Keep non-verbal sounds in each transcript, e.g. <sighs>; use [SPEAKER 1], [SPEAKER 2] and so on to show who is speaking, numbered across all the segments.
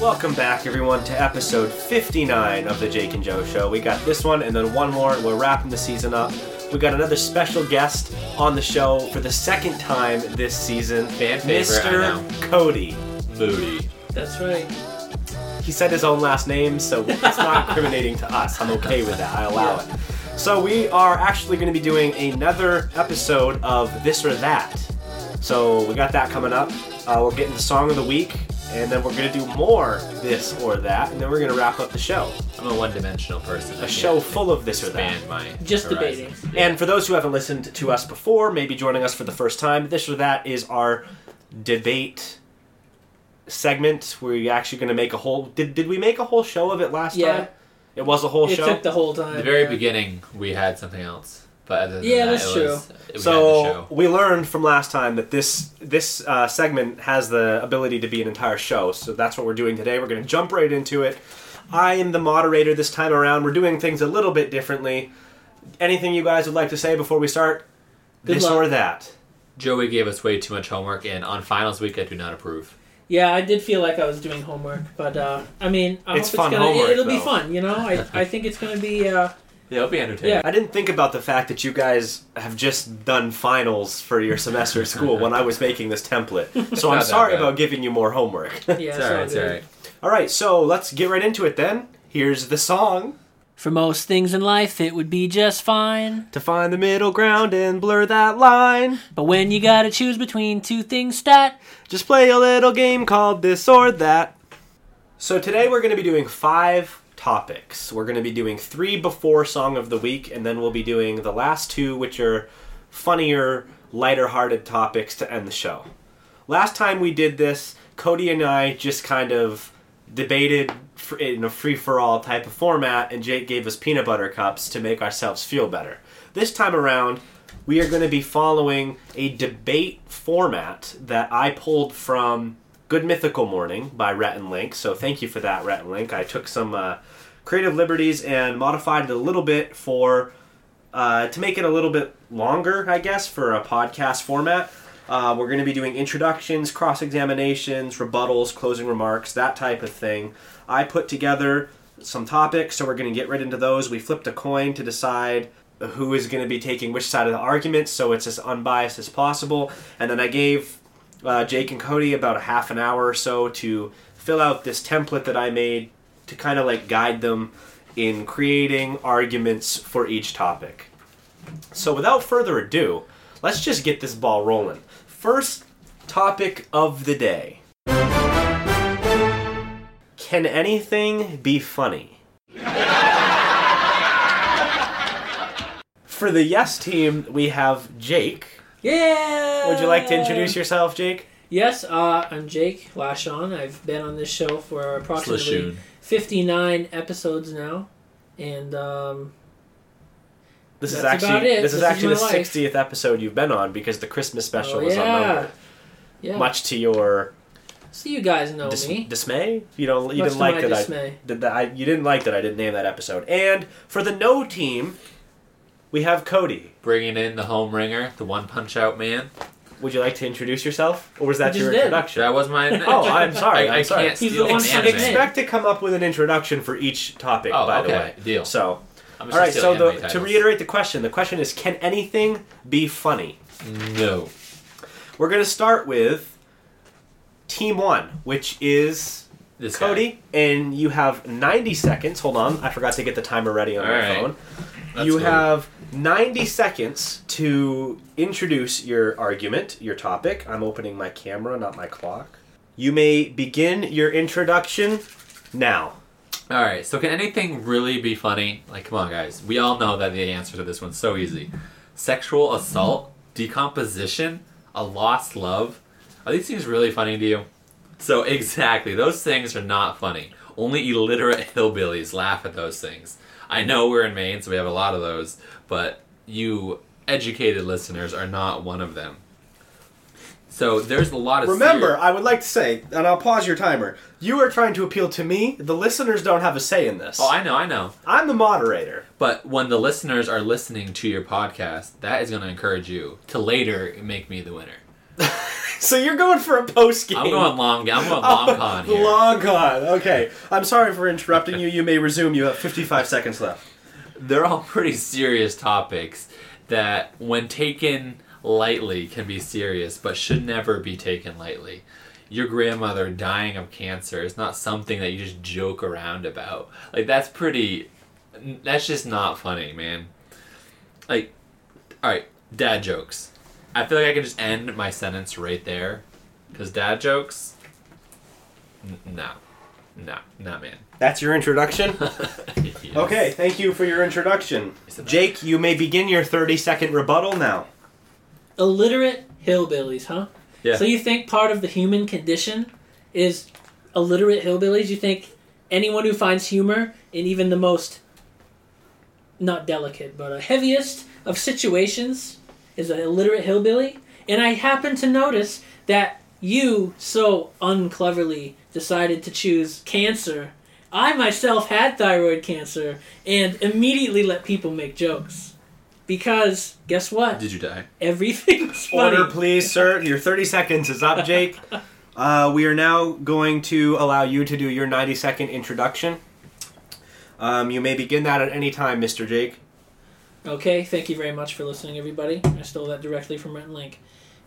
[SPEAKER 1] Welcome back, everyone, to episode 59 of the Jake and Joe Show. We got this one and then one more, and we're wrapping the season up. We got another special guest on the show for the second time this season,
[SPEAKER 2] Fan favorite, I know.
[SPEAKER 1] Mr. Cody.
[SPEAKER 2] Moody.
[SPEAKER 3] That's right.
[SPEAKER 1] He said his own last name, so it's not <laughs> incriminating to us. I'm okay with that. I allow it. So we are actually going to be doing another episode of This or That. So we got that coming up. Uh, we're getting the song of the week, and then we're going to do more This or That, and then we're going to wrap up the show.
[SPEAKER 2] I'm a one-dimensional person.
[SPEAKER 1] A show full of This or That.
[SPEAKER 2] Expand my
[SPEAKER 3] Just
[SPEAKER 2] horizons.
[SPEAKER 3] debating.
[SPEAKER 2] Yeah.
[SPEAKER 1] And for those who haven't listened to us before, maybe joining us for the first time, this or that is our debate segment. We're actually going to make a whole. Did did we make a whole show of it last
[SPEAKER 3] Yeah.
[SPEAKER 1] time? It was a whole
[SPEAKER 3] It
[SPEAKER 1] show.
[SPEAKER 3] took the whole time.
[SPEAKER 2] The very
[SPEAKER 3] yeah.
[SPEAKER 2] beginning, we had something else, but other than
[SPEAKER 3] Yeah,
[SPEAKER 2] that,
[SPEAKER 3] that's
[SPEAKER 2] it was, we had the
[SPEAKER 1] so
[SPEAKER 2] show.
[SPEAKER 1] we learned from last time that this this uh, segment has the ability to be an entire show. So that's what we're doing today. We're going to jump right into it. I am the moderator this time around. We're doing things a little bit differently. Anything you guys would like to say before we start?
[SPEAKER 3] Good
[SPEAKER 1] this
[SPEAKER 3] luck.
[SPEAKER 1] or that?
[SPEAKER 2] Joey gave us way too much homework, and on finals week, I do not approve.
[SPEAKER 3] Yeah, I did feel like I was doing homework, but uh, I mean, I
[SPEAKER 1] It's
[SPEAKER 3] hope
[SPEAKER 1] fun
[SPEAKER 3] it's gonna.
[SPEAKER 1] homework,
[SPEAKER 3] it'll be fun, you know. I, I think it's gonna be. Uh,
[SPEAKER 2] Yeah, it'll be entertaining.
[SPEAKER 3] Yeah.
[SPEAKER 1] I didn't think about the fact that you guys have just done finals for your semester at school when I was making this template. <laughs> So I'm sorry
[SPEAKER 2] bad.
[SPEAKER 1] about giving you more homework. <laughs>
[SPEAKER 3] yeah,
[SPEAKER 2] It's
[SPEAKER 3] it's
[SPEAKER 2] alright, it's alright.
[SPEAKER 1] All right, so let's get right into it then. Here's the song.
[SPEAKER 3] For most things in life, it would be just fine.
[SPEAKER 1] To find the middle ground and blur that line,
[SPEAKER 3] But when you gotta choose between two things, stat.
[SPEAKER 1] just play a little game called this or that. So today we're going to be doing five topics. We're going to be doing three before song of the week, and then we'll be doing the last two, which are funnier, lighter-hearted topics to end the show. Last time we did this, Cody and I just kind of debated in a free-for-all type of format, and Jake gave us peanut butter cups to make ourselves feel better. This time around, we are going to be following a debate format that I pulled from Good Mythical Morning by Rhett and Link. So thank you for that, Rhett and Link. I took some uh, creative liberties and modified it a little bit for uh, to make it a little bit longer, I guess, for a podcast format. Uh, we're going to be doing introductions, cross examinations, rebuttals, closing remarks, that type of thing. I put together some topics, so we're going to get right into those. We flipped a coin to decide who is going to be taking which side of the argument, so it's as unbiased as possible. And then I gave uh, Jake and Cody about a half an hour or so to fill out this template that I made to kind of like guide them in creating arguments for each topic. So without further ado, let's just get this ball rolling. First topic of the day Can anything be funny? <laughs> For the yes team, we have Jake.
[SPEAKER 3] Yeah.
[SPEAKER 1] Would you like to introduce yourself, Jake?
[SPEAKER 3] Yes, uh, I'm Jake Lashon. I've been on this show for approximately
[SPEAKER 2] Slashoon.
[SPEAKER 3] 59 episodes now, and um,
[SPEAKER 1] This is
[SPEAKER 3] That's
[SPEAKER 1] actually
[SPEAKER 3] it.
[SPEAKER 1] this is
[SPEAKER 3] This is
[SPEAKER 1] actually the
[SPEAKER 3] life.
[SPEAKER 1] 60th episode you've been on because the Christmas special
[SPEAKER 3] Oh,
[SPEAKER 1] was
[SPEAKER 3] yeah.
[SPEAKER 1] unnumbered.
[SPEAKER 3] yeah.
[SPEAKER 1] Much to your
[SPEAKER 3] So you guys know
[SPEAKER 1] dis-
[SPEAKER 3] me.
[SPEAKER 1] dismay, you don't you
[SPEAKER 3] Much
[SPEAKER 1] didn't like
[SPEAKER 3] my
[SPEAKER 1] that
[SPEAKER 3] dismay.
[SPEAKER 1] I did that I you didn't like that I didn't name that episode. And for the no team, we have Cody.
[SPEAKER 2] Bringing in the home ringer, the one punch out man.
[SPEAKER 1] Would you like to introduce yourself, or was that your
[SPEAKER 3] did.
[SPEAKER 1] introduction?
[SPEAKER 2] That was my.
[SPEAKER 1] Oh, I'm sorry,
[SPEAKER 2] I,
[SPEAKER 1] I'm
[SPEAKER 2] I
[SPEAKER 1] sorry.
[SPEAKER 2] can't
[SPEAKER 3] He's
[SPEAKER 2] steal
[SPEAKER 3] the one
[SPEAKER 2] from
[SPEAKER 3] sitting
[SPEAKER 2] anime.
[SPEAKER 1] Expect to come up with an introduction for each topic.
[SPEAKER 2] Oh,
[SPEAKER 1] by
[SPEAKER 2] okay.
[SPEAKER 1] the way,
[SPEAKER 2] Deal.
[SPEAKER 1] So,
[SPEAKER 2] I'm
[SPEAKER 1] all
[SPEAKER 2] just
[SPEAKER 1] right. So
[SPEAKER 2] stealing
[SPEAKER 1] the, to
[SPEAKER 2] titles.
[SPEAKER 1] reiterate the question, the question is, can anything be funny?
[SPEAKER 2] No.
[SPEAKER 1] We're gonna start with Team One, which is
[SPEAKER 2] This guy.
[SPEAKER 1] Cody, and you have 90 seconds. Hold on, I forgot to get the timer ready on
[SPEAKER 2] All
[SPEAKER 1] my
[SPEAKER 2] right.
[SPEAKER 1] phone.
[SPEAKER 2] That's
[SPEAKER 1] you
[SPEAKER 2] cool.
[SPEAKER 1] have 90 seconds to introduce your argument, your topic. I'm opening my camera, not my clock. You may begin your introduction now.
[SPEAKER 2] All right. So can anything really be funny? Like, come on, guys. We all know that the answer to this one's so easy. Sexual assault, decomposition, a lost love. Are these things really funny to you? So <laughs> exactly, those things are not funny. Only illiterate hillbillies laugh at those things. I know we're in Maine, so we have a lot of those, but you educated listeners are not one of them. So there's a lot of
[SPEAKER 1] Remember,
[SPEAKER 2] seri-
[SPEAKER 1] I would like to say, and I'll pause your timer. You are trying to appeal to me. The listeners don't have a say in this.
[SPEAKER 2] Oh, I know, I know.
[SPEAKER 1] I'm the moderator.
[SPEAKER 2] But when the listeners are listening to your podcast, that is going to encourage you to later make me the winner. <laughs>
[SPEAKER 1] so you're going for a post game.
[SPEAKER 2] I'm going long. I'm going long con here.
[SPEAKER 1] Long con. Okay. I'm sorry for interrupting you. You may resume. You have 55 seconds left.
[SPEAKER 2] They're all pretty serious topics that, when taken lightly, can be serious, but should never be taken lightly. Your grandmother dying of cancer is not something that you just joke around about. Like that's pretty. That's just not funny, man. Like, all right, dad jokes. I feel like I can just end my sentence right there, because dad jokes. N- no, no, no, man. <laughs>
[SPEAKER 1] That's your introduction.
[SPEAKER 2] Yes.
[SPEAKER 1] Okay. Thank you for your introduction. Jake, you may begin your 30 second rebuttal now.
[SPEAKER 3] Illiterate hillbillies, huh?
[SPEAKER 2] Yeah.
[SPEAKER 3] So you think part of the human condition is illiterate hillbillies? You think anyone who finds humor in even the most not delicate, but a heaviest of situations is an illiterate hillbilly? And I happen to notice that you so uncleverly decided to choose cancer. I myself had thyroid cancer and immediately let people make jokes. Because guess what?
[SPEAKER 2] Did you die?
[SPEAKER 3] Everything's funny.
[SPEAKER 1] Order, please, sir. Your 30 seconds is up, Jake. <laughs> Uh, we are now going to allow you to do your 90 second introduction. Um, you may begin that at any time, Mr. Jake.
[SPEAKER 3] Okay, thank you very much for listening, everybody. I stole that directly from Rhett and Link.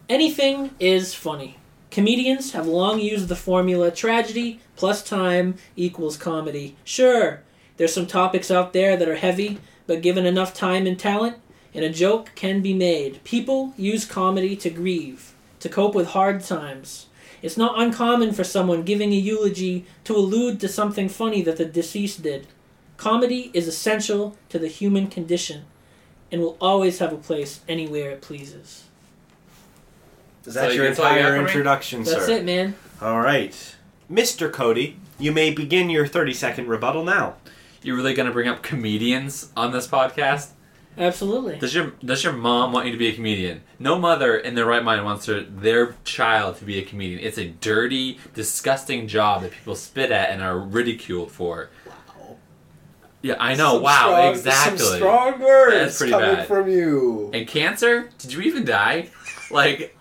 [SPEAKER 3] Anything is funny. Comedians have long used the formula tragedy plus time equals comedy. Sure, there's some topics out there that are heavy, but given enough time and talent, and a joke can be made. People use comedy to grieve, to cope with hard times. It's not uncommon for someone giving a eulogy to allude to something funny that the deceased did. Comedy is essential to the human condition and will always have a place anywhere it pleases.
[SPEAKER 1] Is that
[SPEAKER 2] you
[SPEAKER 1] your
[SPEAKER 2] can tell you
[SPEAKER 1] entire introduction,
[SPEAKER 3] That's
[SPEAKER 1] sir?
[SPEAKER 3] That's it, man.
[SPEAKER 1] All right. Mr. Cody, you may begin your 30 second rebuttal now.
[SPEAKER 2] You're really gonna bring up comedians on this podcast?
[SPEAKER 3] Absolutely.
[SPEAKER 2] Does your Does your mom want you to be a comedian? No mother in their right mind wants their their child to be a comedian. It's a dirty, disgusting job that people spit at and are ridiculed for. Yeah, I know.
[SPEAKER 1] Some
[SPEAKER 2] wow,
[SPEAKER 1] strong-
[SPEAKER 2] exactly.
[SPEAKER 1] Some strong words
[SPEAKER 2] That's pretty
[SPEAKER 1] coming
[SPEAKER 2] bad.
[SPEAKER 1] from you.
[SPEAKER 2] And cancer? Did you even die? Like,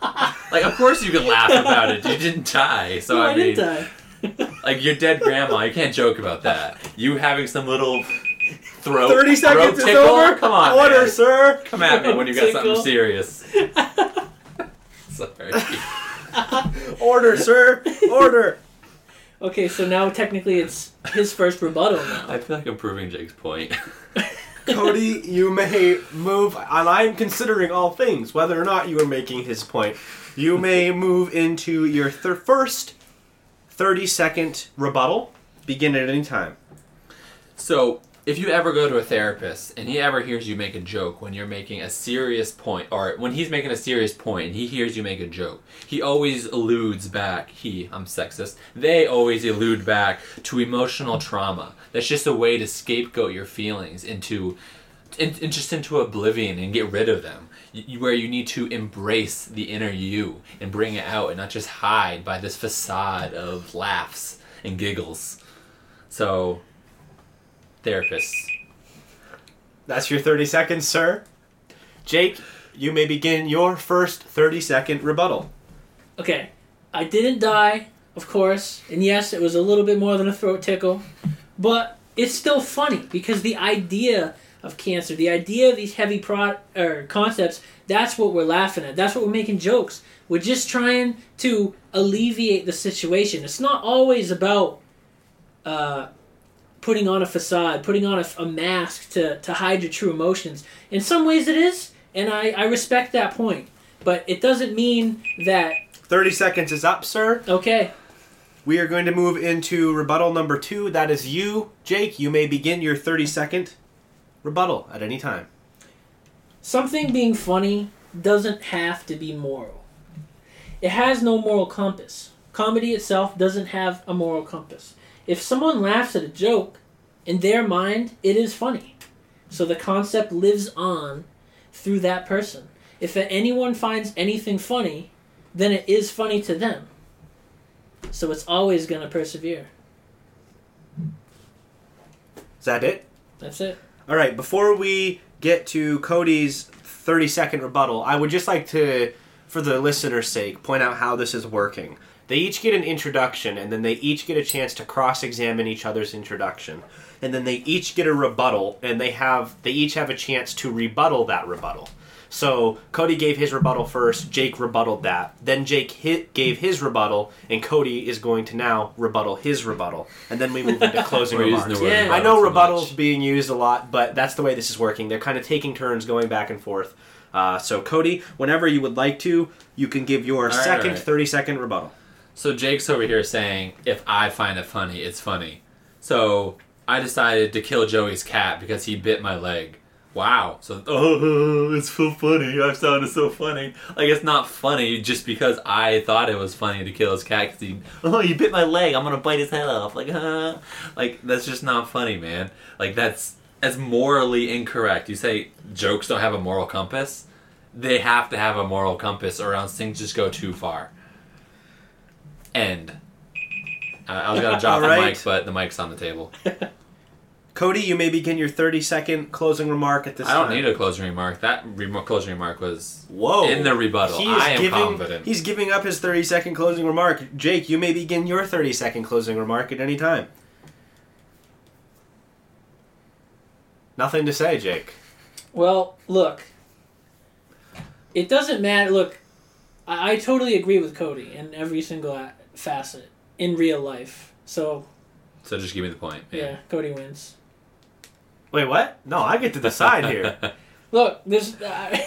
[SPEAKER 2] like of course you can laugh about it. You didn't die. So
[SPEAKER 3] no,
[SPEAKER 2] I,
[SPEAKER 3] I
[SPEAKER 2] mean,
[SPEAKER 3] didn't die.
[SPEAKER 2] like your dead grandma. You can't joke about that. You having some little throat
[SPEAKER 1] 30 seconds
[SPEAKER 2] throat
[SPEAKER 1] is
[SPEAKER 2] tickle?
[SPEAKER 1] over.
[SPEAKER 2] Come on,
[SPEAKER 1] Order,
[SPEAKER 2] man.
[SPEAKER 1] sir.
[SPEAKER 2] Come at me when you got something serious. <laughs> <laughs> Sorry.
[SPEAKER 1] Order, sir. Order.
[SPEAKER 3] Okay, so now technically it's his first rebuttal now.
[SPEAKER 2] I feel like I'm proving Jake's point. <laughs>
[SPEAKER 1] Cody, you may move, and I'm considering all things, whether or not you are making his point. You may <laughs> move into your thir- first 30 second rebuttal. Begin at any time.
[SPEAKER 2] So, if you ever go to a therapist and he ever hears you make a joke when you're making a serious point, or when he's making a serious point and he hears you make a joke, he always alludes back. He, I'm sexist. They always allude back to emotional trauma. That's just a way to scapegoat your feelings into, in, in- just into oblivion and get rid of them. Where you need to embrace the inner you and bring it out and not just hide by this facade of laughs and giggles. So, therapists.
[SPEAKER 1] That's your 30 seconds, sir. Jake, you may begin your first 30 second rebuttal.
[SPEAKER 3] Okay, I didn't die, of course, and yes, it was a little bit more than a throat tickle, but it's still funny because the idea of cancer, the idea of these heavy pro- er, concepts, that's what we're laughing at. That's what we're making jokes. We're just trying to alleviate the situation. It's not always about uh, putting on a facade, putting on a, a mask to, to hide your true emotions. In some ways, it is, and I, I respect that point. But it doesn't mean that
[SPEAKER 1] 30 seconds is up, sir.
[SPEAKER 3] Okay.
[SPEAKER 1] We are going to move into rebuttal number two. That is you, Jake. You may begin your 30 second rebuttal at any time.
[SPEAKER 3] Something being funny doesn't have to be moral. It has no moral compass. Comedy itself doesn't have a moral compass. If someone laughs at a joke, in their mind, it is funny. So the concept lives on through that person. If anyone finds anything funny, then it is funny to them. So it's always going to persevere.
[SPEAKER 1] Is that it?
[SPEAKER 3] That's it.
[SPEAKER 1] All right, before we get to Cody's 30 second rebuttal, I would just like to for the listener's sake, point out how this is working. They each get an introduction, and then they each get a chance to cross-examine each other's introduction, and then they each get a rebuttal, and they have they each have a chance to rebuttal that rebuttal. So Cody gave his rebuttal first. Jake rebutted that. Then Jake hit, gave his rebuttal, and Cody is going to now rebuttal his rebuttal, and then we move into closing <laughs>
[SPEAKER 2] We're
[SPEAKER 1] remarks.
[SPEAKER 2] the word
[SPEAKER 3] Yeah.
[SPEAKER 1] I know
[SPEAKER 2] rebuttal too
[SPEAKER 1] rebuttals
[SPEAKER 2] much.
[SPEAKER 1] being used a lot, but that's the way this is working. They're kind of taking turns going back and forth. Uh, so Cody, whenever you would like to, you can give your
[SPEAKER 2] All right,
[SPEAKER 1] second
[SPEAKER 2] all right.
[SPEAKER 1] 30 second rebuttal.
[SPEAKER 2] So Jake's over here saying, if I find it funny, it's funny. So I decided to kill Joey's cat because he bit my leg. Wow. So <laughs> oh, it's so funny. I sounded so funny. Like it's not funny just because I thought it was funny to kill his cat because he <laughs> oh you bit my leg. I'm gonna bite his head off. Like huh. <laughs> Like that's just not funny, man. Like that's that's morally incorrect. You say jokes don't have a moral compass. They have to have a moral compass, or else things just go too far. End. Uh, I was gonna <laughs> drop
[SPEAKER 1] All
[SPEAKER 2] the
[SPEAKER 1] right.
[SPEAKER 2] mic, but the mic's on the table. <laughs>
[SPEAKER 1] Cody, you may begin your 30 second closing remark at this point.
[SPEAKER 2] I don't
[SPEAKER 1] time.
[SPEAKER 2] need a closing remark. That rem- closing remark was
[SPEAKER 1] Whoa.
[SPEAKER 2] in the rebuttal.
[SPEAKER 1] He
[SPEAKER 2] I am
[SPEAKER 1] giving,
[SPEAKER 2] confident.
[SPEAKER 1] He's giving up his 30 second closing remark. Jake, you may begin your 30 second closing remark at any time. Nothing to say, Jake.
[SPEAKER 3] Well, look, it doesn't matter. Look, I, I totally agree with Cody in every single a- facet in real life. So
[SPEAKER 2] So just give me the point.
[SPEAKER 3] yeah, Cody wins.
[SPEAKER 1] Wait, what? No, I get to decide here. <laughs>
[SPEAKER 3] Look, this. Uh,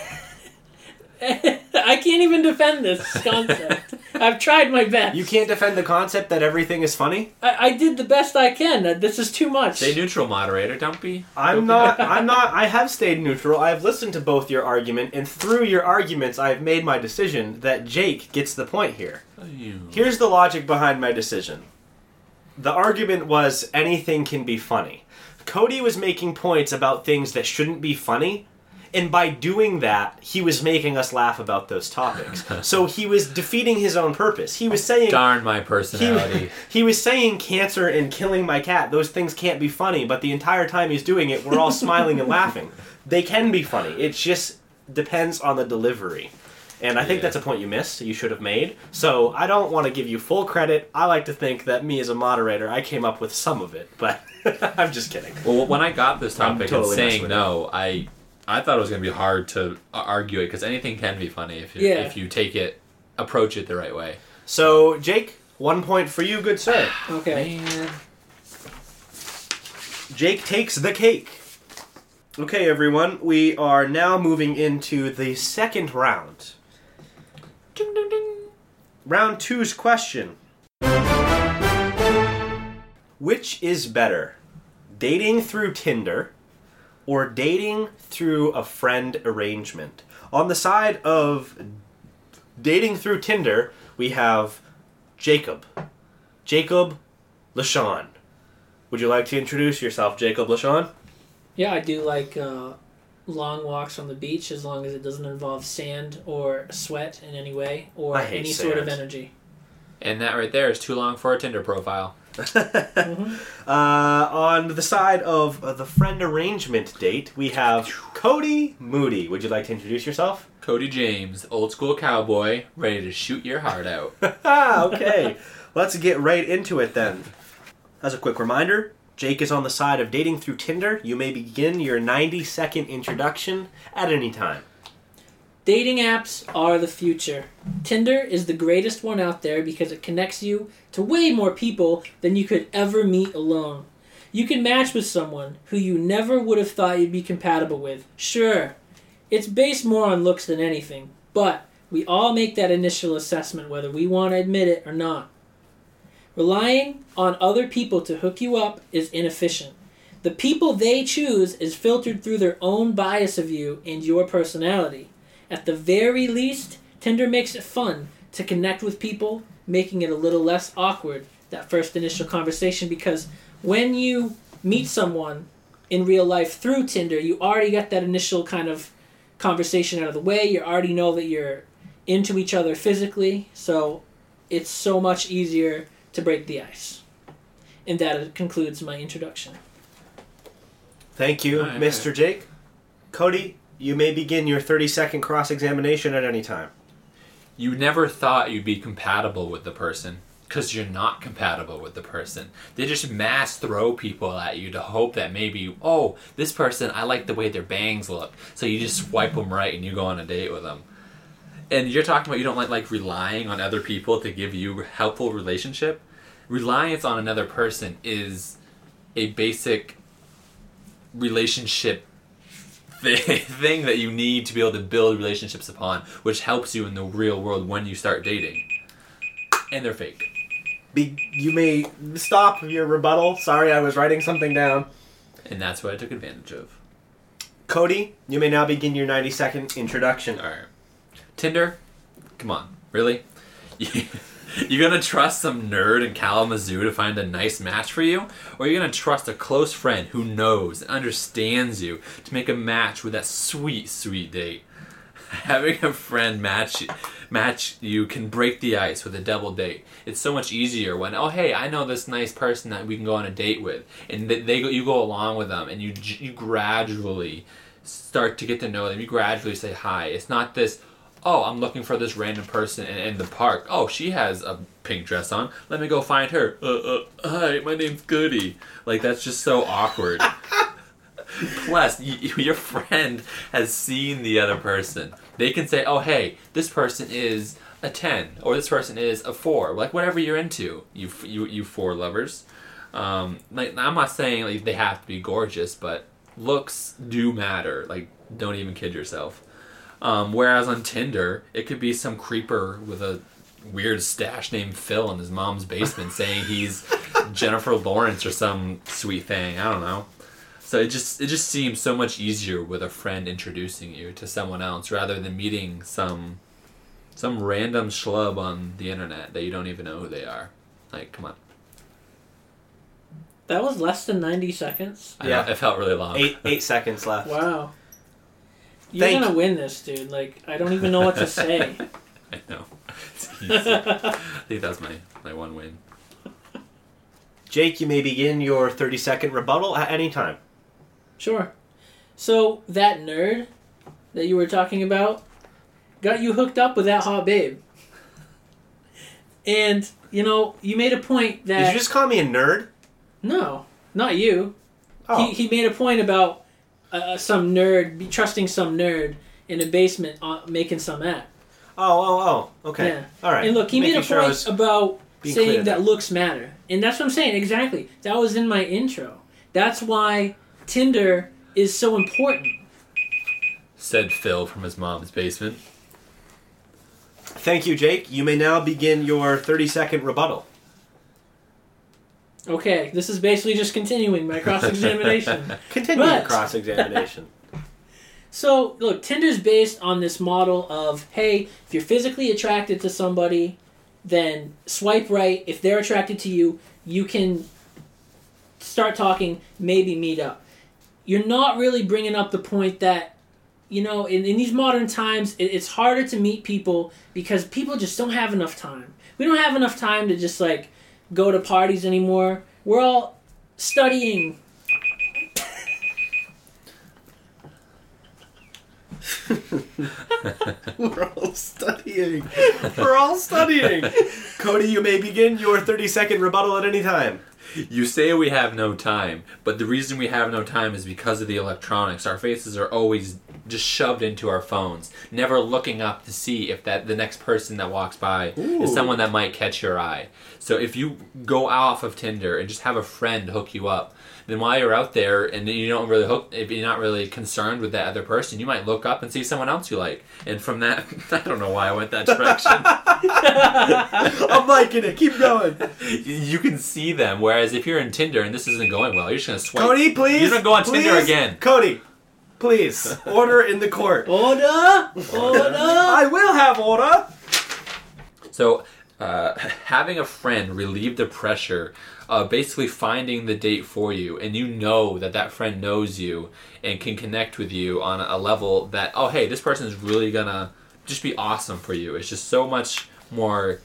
[SPEAKER 3] <laughs> I can't even defend this concept. <laughs> I've tried my best.
[SPEAKER 1] You can't defend the concept that everything is funny?
[SPEAKER 3] I, I did the best I can. This is too much.
[SPEAKER 2] Stay neutral, moderator. Don't be.
[SPEAKER 1] I'm not. I'm not. I have stayed neutral. I've listened to both your argument, and through your arguments, I've made my decision that Jake gets the point here. Here's the logic behind my decision. The argument was anything can be funny. Cody was making points about things that shouldn't be funny, and by doing that, he was making us laugh about those topics. <laughs> so he was defeating his own purpose. He was saying
[SPEAKER 2] Darn my personality. <laughs>
[SPEAKER 1] he was saying cancer and killing my cat those things can't be funny but the entire time he's doing it we're all smiling and laughing <laughs> they can be funny it just depends on the delivery and i think
[SPEAKER 2] Yeah.
[SPEAKER 1] that's a point you missed you should have made so i don't want to give you full credit i like to think that me as a moderator i came up with some of it but i'm just kidding
[SPEAKER 2] Well, when I got this topic
[SPEAKER 1] totally
[SPEAKER 2] and saying no, I I thought it was going to be hard to uh, argue it because anything can be funny if you,
[SPEAKER 3] Yeah.
[SPEAKER 2] if you take it, approach it the right way.
[SPEAKER 1] so jake one point for you good sir <sighs>
[SPEAKER 3] okay.
[SPEAKER 2] Man.
[SPEAKER 1] Jake takes the cake. Okay, everyone, we are now moving into the second round.
[SPEAKER 2] Ding, ding, ding.
[SPEAKER 1] Round two's question Which is better, dating through Tinder or dating through a friend arrangement? On the side of dating through Tinder, we have Jacob. Jacob LaShawn. Would you like to introduce yourself, Jacob LaShawn?
[SPEAKER 3] Yeah, I do like uh, long walks on the beach as long as it doesn't involve sand or sweat in any way or
[SPEAKER 1] I hate
[SPEAKER 3] any sort of energy.
[SPEAKER 2] And that right there is too long for a Tinder profile.
[SPEAKER 3] Mhm. <laughs>
[SPEAKER 1] Uh, on the side of uh, the friend arrangement date, we have Cody Moody. Would you like to introduce yourself?
[SPEAKER 2] Cody James, old school cowboy, ready to shoot your heart out. <laughs>
[SPEAKER 1] Ah, okay. Let's get right into it then. As a quick reminder, Jake is on the side of dating through Tinder. You may begin your 90 second introduction at any time.
[SPEAKER 3] Dating apps are the future. Tinder is the greatest one out there because it connects you to way more people than you could ever meet alone. You can match with someone who you never would have thought you'd be compatible with. Sure, it's based more on looks than anything, but we all make that initial assessment whether we want to admit it or not. Relying on other people to hook you up is inefficient. The people they choose is filtered through their own bias of you and your personality. At the very least, Tinder makes it fun to connect with people, making it a little less awkward that first initial conversation because when you meet someone in real life through Tinder, you already got that initial kind of conversation out of the way. You already know that you're into each other physically, so it's so much easier to break the ice. And that concludes my introduction.
[SPEAKER 1] Thank you, Mr. Jake. Cody, you may begin your 30 second cross examination at any time.
[SPEAKER 2] you never thought you'd be compatible with the person because you're not compatible with the person. They just mass throw people at you to hope that maybe, oh, this person, I like the way their bangs look. So you just swipe them right and you go on a date with them. And you're talking about you don't like like relying on other people to give you helpful relationship. Reliance on another person is a basic relationship <laughs> thing that you need to be able to build relationships upon, which helps you in the real world when you start dating. And they're fake.
[SPEAKER 1] Be, you may stop your rebuttal. Sorry, I was writing something down.
[SPEAKER 2] And that's what I took advantage of.
[SPEAKER 1] Cody, you may now begin your 90 second introduction.
[SPEAKER 2] Alright. Tinder? Come on. Really? <laughs> You, are gonna trust some nerd in Kalamazoo to find a nice match for you? Or are you gonna trust a close friend who knows and understands you to make a match with that sweet, sweet date? <laughs> Having a friend match match you can break the ice with a double date. It's so much easier when oh hey I know this nice person that we can go on a date with, and they, they go, you go along with them, and you you gradually start to get to know them. You gradually say hi. It's not this oh, I'm looking for this random person in, in, the park. Oh, she has a pink dress on. Let me go find her. Uh, uh, hi, my name's Cody. Like, that's just so awkward. <laughs> Plus, y- your friend has seen the other person. They can say, oh, hey, this person is a 10, or this person is a 4. Like, whatever you're into, you, you, you four lovers. Um, like, I'm not saying like, they have to be gorgeous, but looks do matter. Like, don't even kid yourself. Um, whereas on Tinder, it could be some creeper with a weird stash named Phil in his mom's basement <laughs> saying he's Jennifer Lawrence or some sweet thing. I don't know. So it just it just seems so much easier with a friend introducing you to someone else rather than meeting some some random schlub on the internet that you don't even know who they are. Like, come on.
[SPEAKER 3] That was less than 90 seconds.
[SPEAKER 2] I
[SPEAKER 1] Yeah.
[SPEAKER 2] know, it felt really long.
[SPEAKER 1] Eight eight seconds left.
[SPEAKER 3] Wow. You're
[SPEAKER 1] Thank-
[SPEAKER 3] gonna win this, dude. Like, I don't even know what to say. <laughs>
[SPEAKER 2] I know. It's easy. <laughs> I think that's my, my one win.
[SPEAKER 1] Jake, you may begin your 30 second rebuttal at any time.
[SPEAKER 3] Sure. So, that nerd that you were talking about got you hooked up with that hot babe. And, you know, you made a point that.
[SPEAKER 1] Did you just call me a nerd?
[SPEAKER 3] No, not you.
[SPEAKER 1] Oh,
[SPEAKER 3] He, he made a point about uh, some nerd, be trusting some nerd in a basement uh, making some app.
[SPEAKER 1] oh, oh, oh. Okay.
[SPEAKER 3] Yeah.
[SPEAKER 1] All right.
[SPEAKER 3] And look, he made a
[SPEAKER 1] sure
[SPEAKER 3] point
[SPEAKER 1] was-
[SPEAKER 3] about saying
[SPEAKER 1] there.
[SPEAKER 3] that looks matter. And that's what I'm saying, exactly. That was in my intro. That's why Tinder is so important.
[SPEAKER 2] Said Phil from his mom's basement.
[SPEAKER 1] Thank you, Jake. You may now begin your 30 second rebuttal.
[SPEAKER 3] Okay, this is basically just continuing my cross examination. <laughs>
[SPEAKER 1] Continue
[SPEAKER 3] But-
[SPEAKER 1] cross examination. <laughs>
[SPEAKER 3] so, look, Tinder's based on this model of hey, if you're physically attracted to somebody, then swipe right. If they're attracted to you, you can start talking, maybe meet up. You're not really bringing up the point that, you know, in, in these modern times, it, it's harder to meet people because people just don't have enough time. We don't have enough time to just like go to parties anymore. We're all studying. <laughs>
[SPEAKER 1] We're all studying. We're all studying. Cody, you may begin your 30 second rebuttal at any time.
[SPEAKER 2] You say we have no time, but the reason we have no time is because of the electronics. Our faces are always just shoved into our phones, never looking up to see if that the next person that walks by
[SPEAKER 1] Ooh.
[SPEAKER 2] is someone that might catch your eye. So if you go off of Tinder and just have a friend hook you up, then while you're out there and you don't really hook, if you're not really concerned with that other person, you might look up and see someone else you like, and from that, <laughs> I don't know why I went that direction. <laughs>
[SPEAKER 1] I'm liking it. Keep going.
[SPEAKER 2] you can see them. Whereas if you're in Tinder and this isn't going well, you're just gonna swipe.
[SPEAKER 1] Cody, please.
[SPEAKER 2] You're gonna go on Tinder again.
[SPEAKER 1] Cody, please. Order in the court.
[SPEAKER 3] Order! Order!
[SPEAKER 1] I will have order.
[SPEAKER 2] So, uh, <laughs> having a friend relieve the pressure of basically finding the date for you, and you know that that friend knows you and can connect with you on a level that, oh, hey, this person is really gonna just be awesome for you. It's just so much more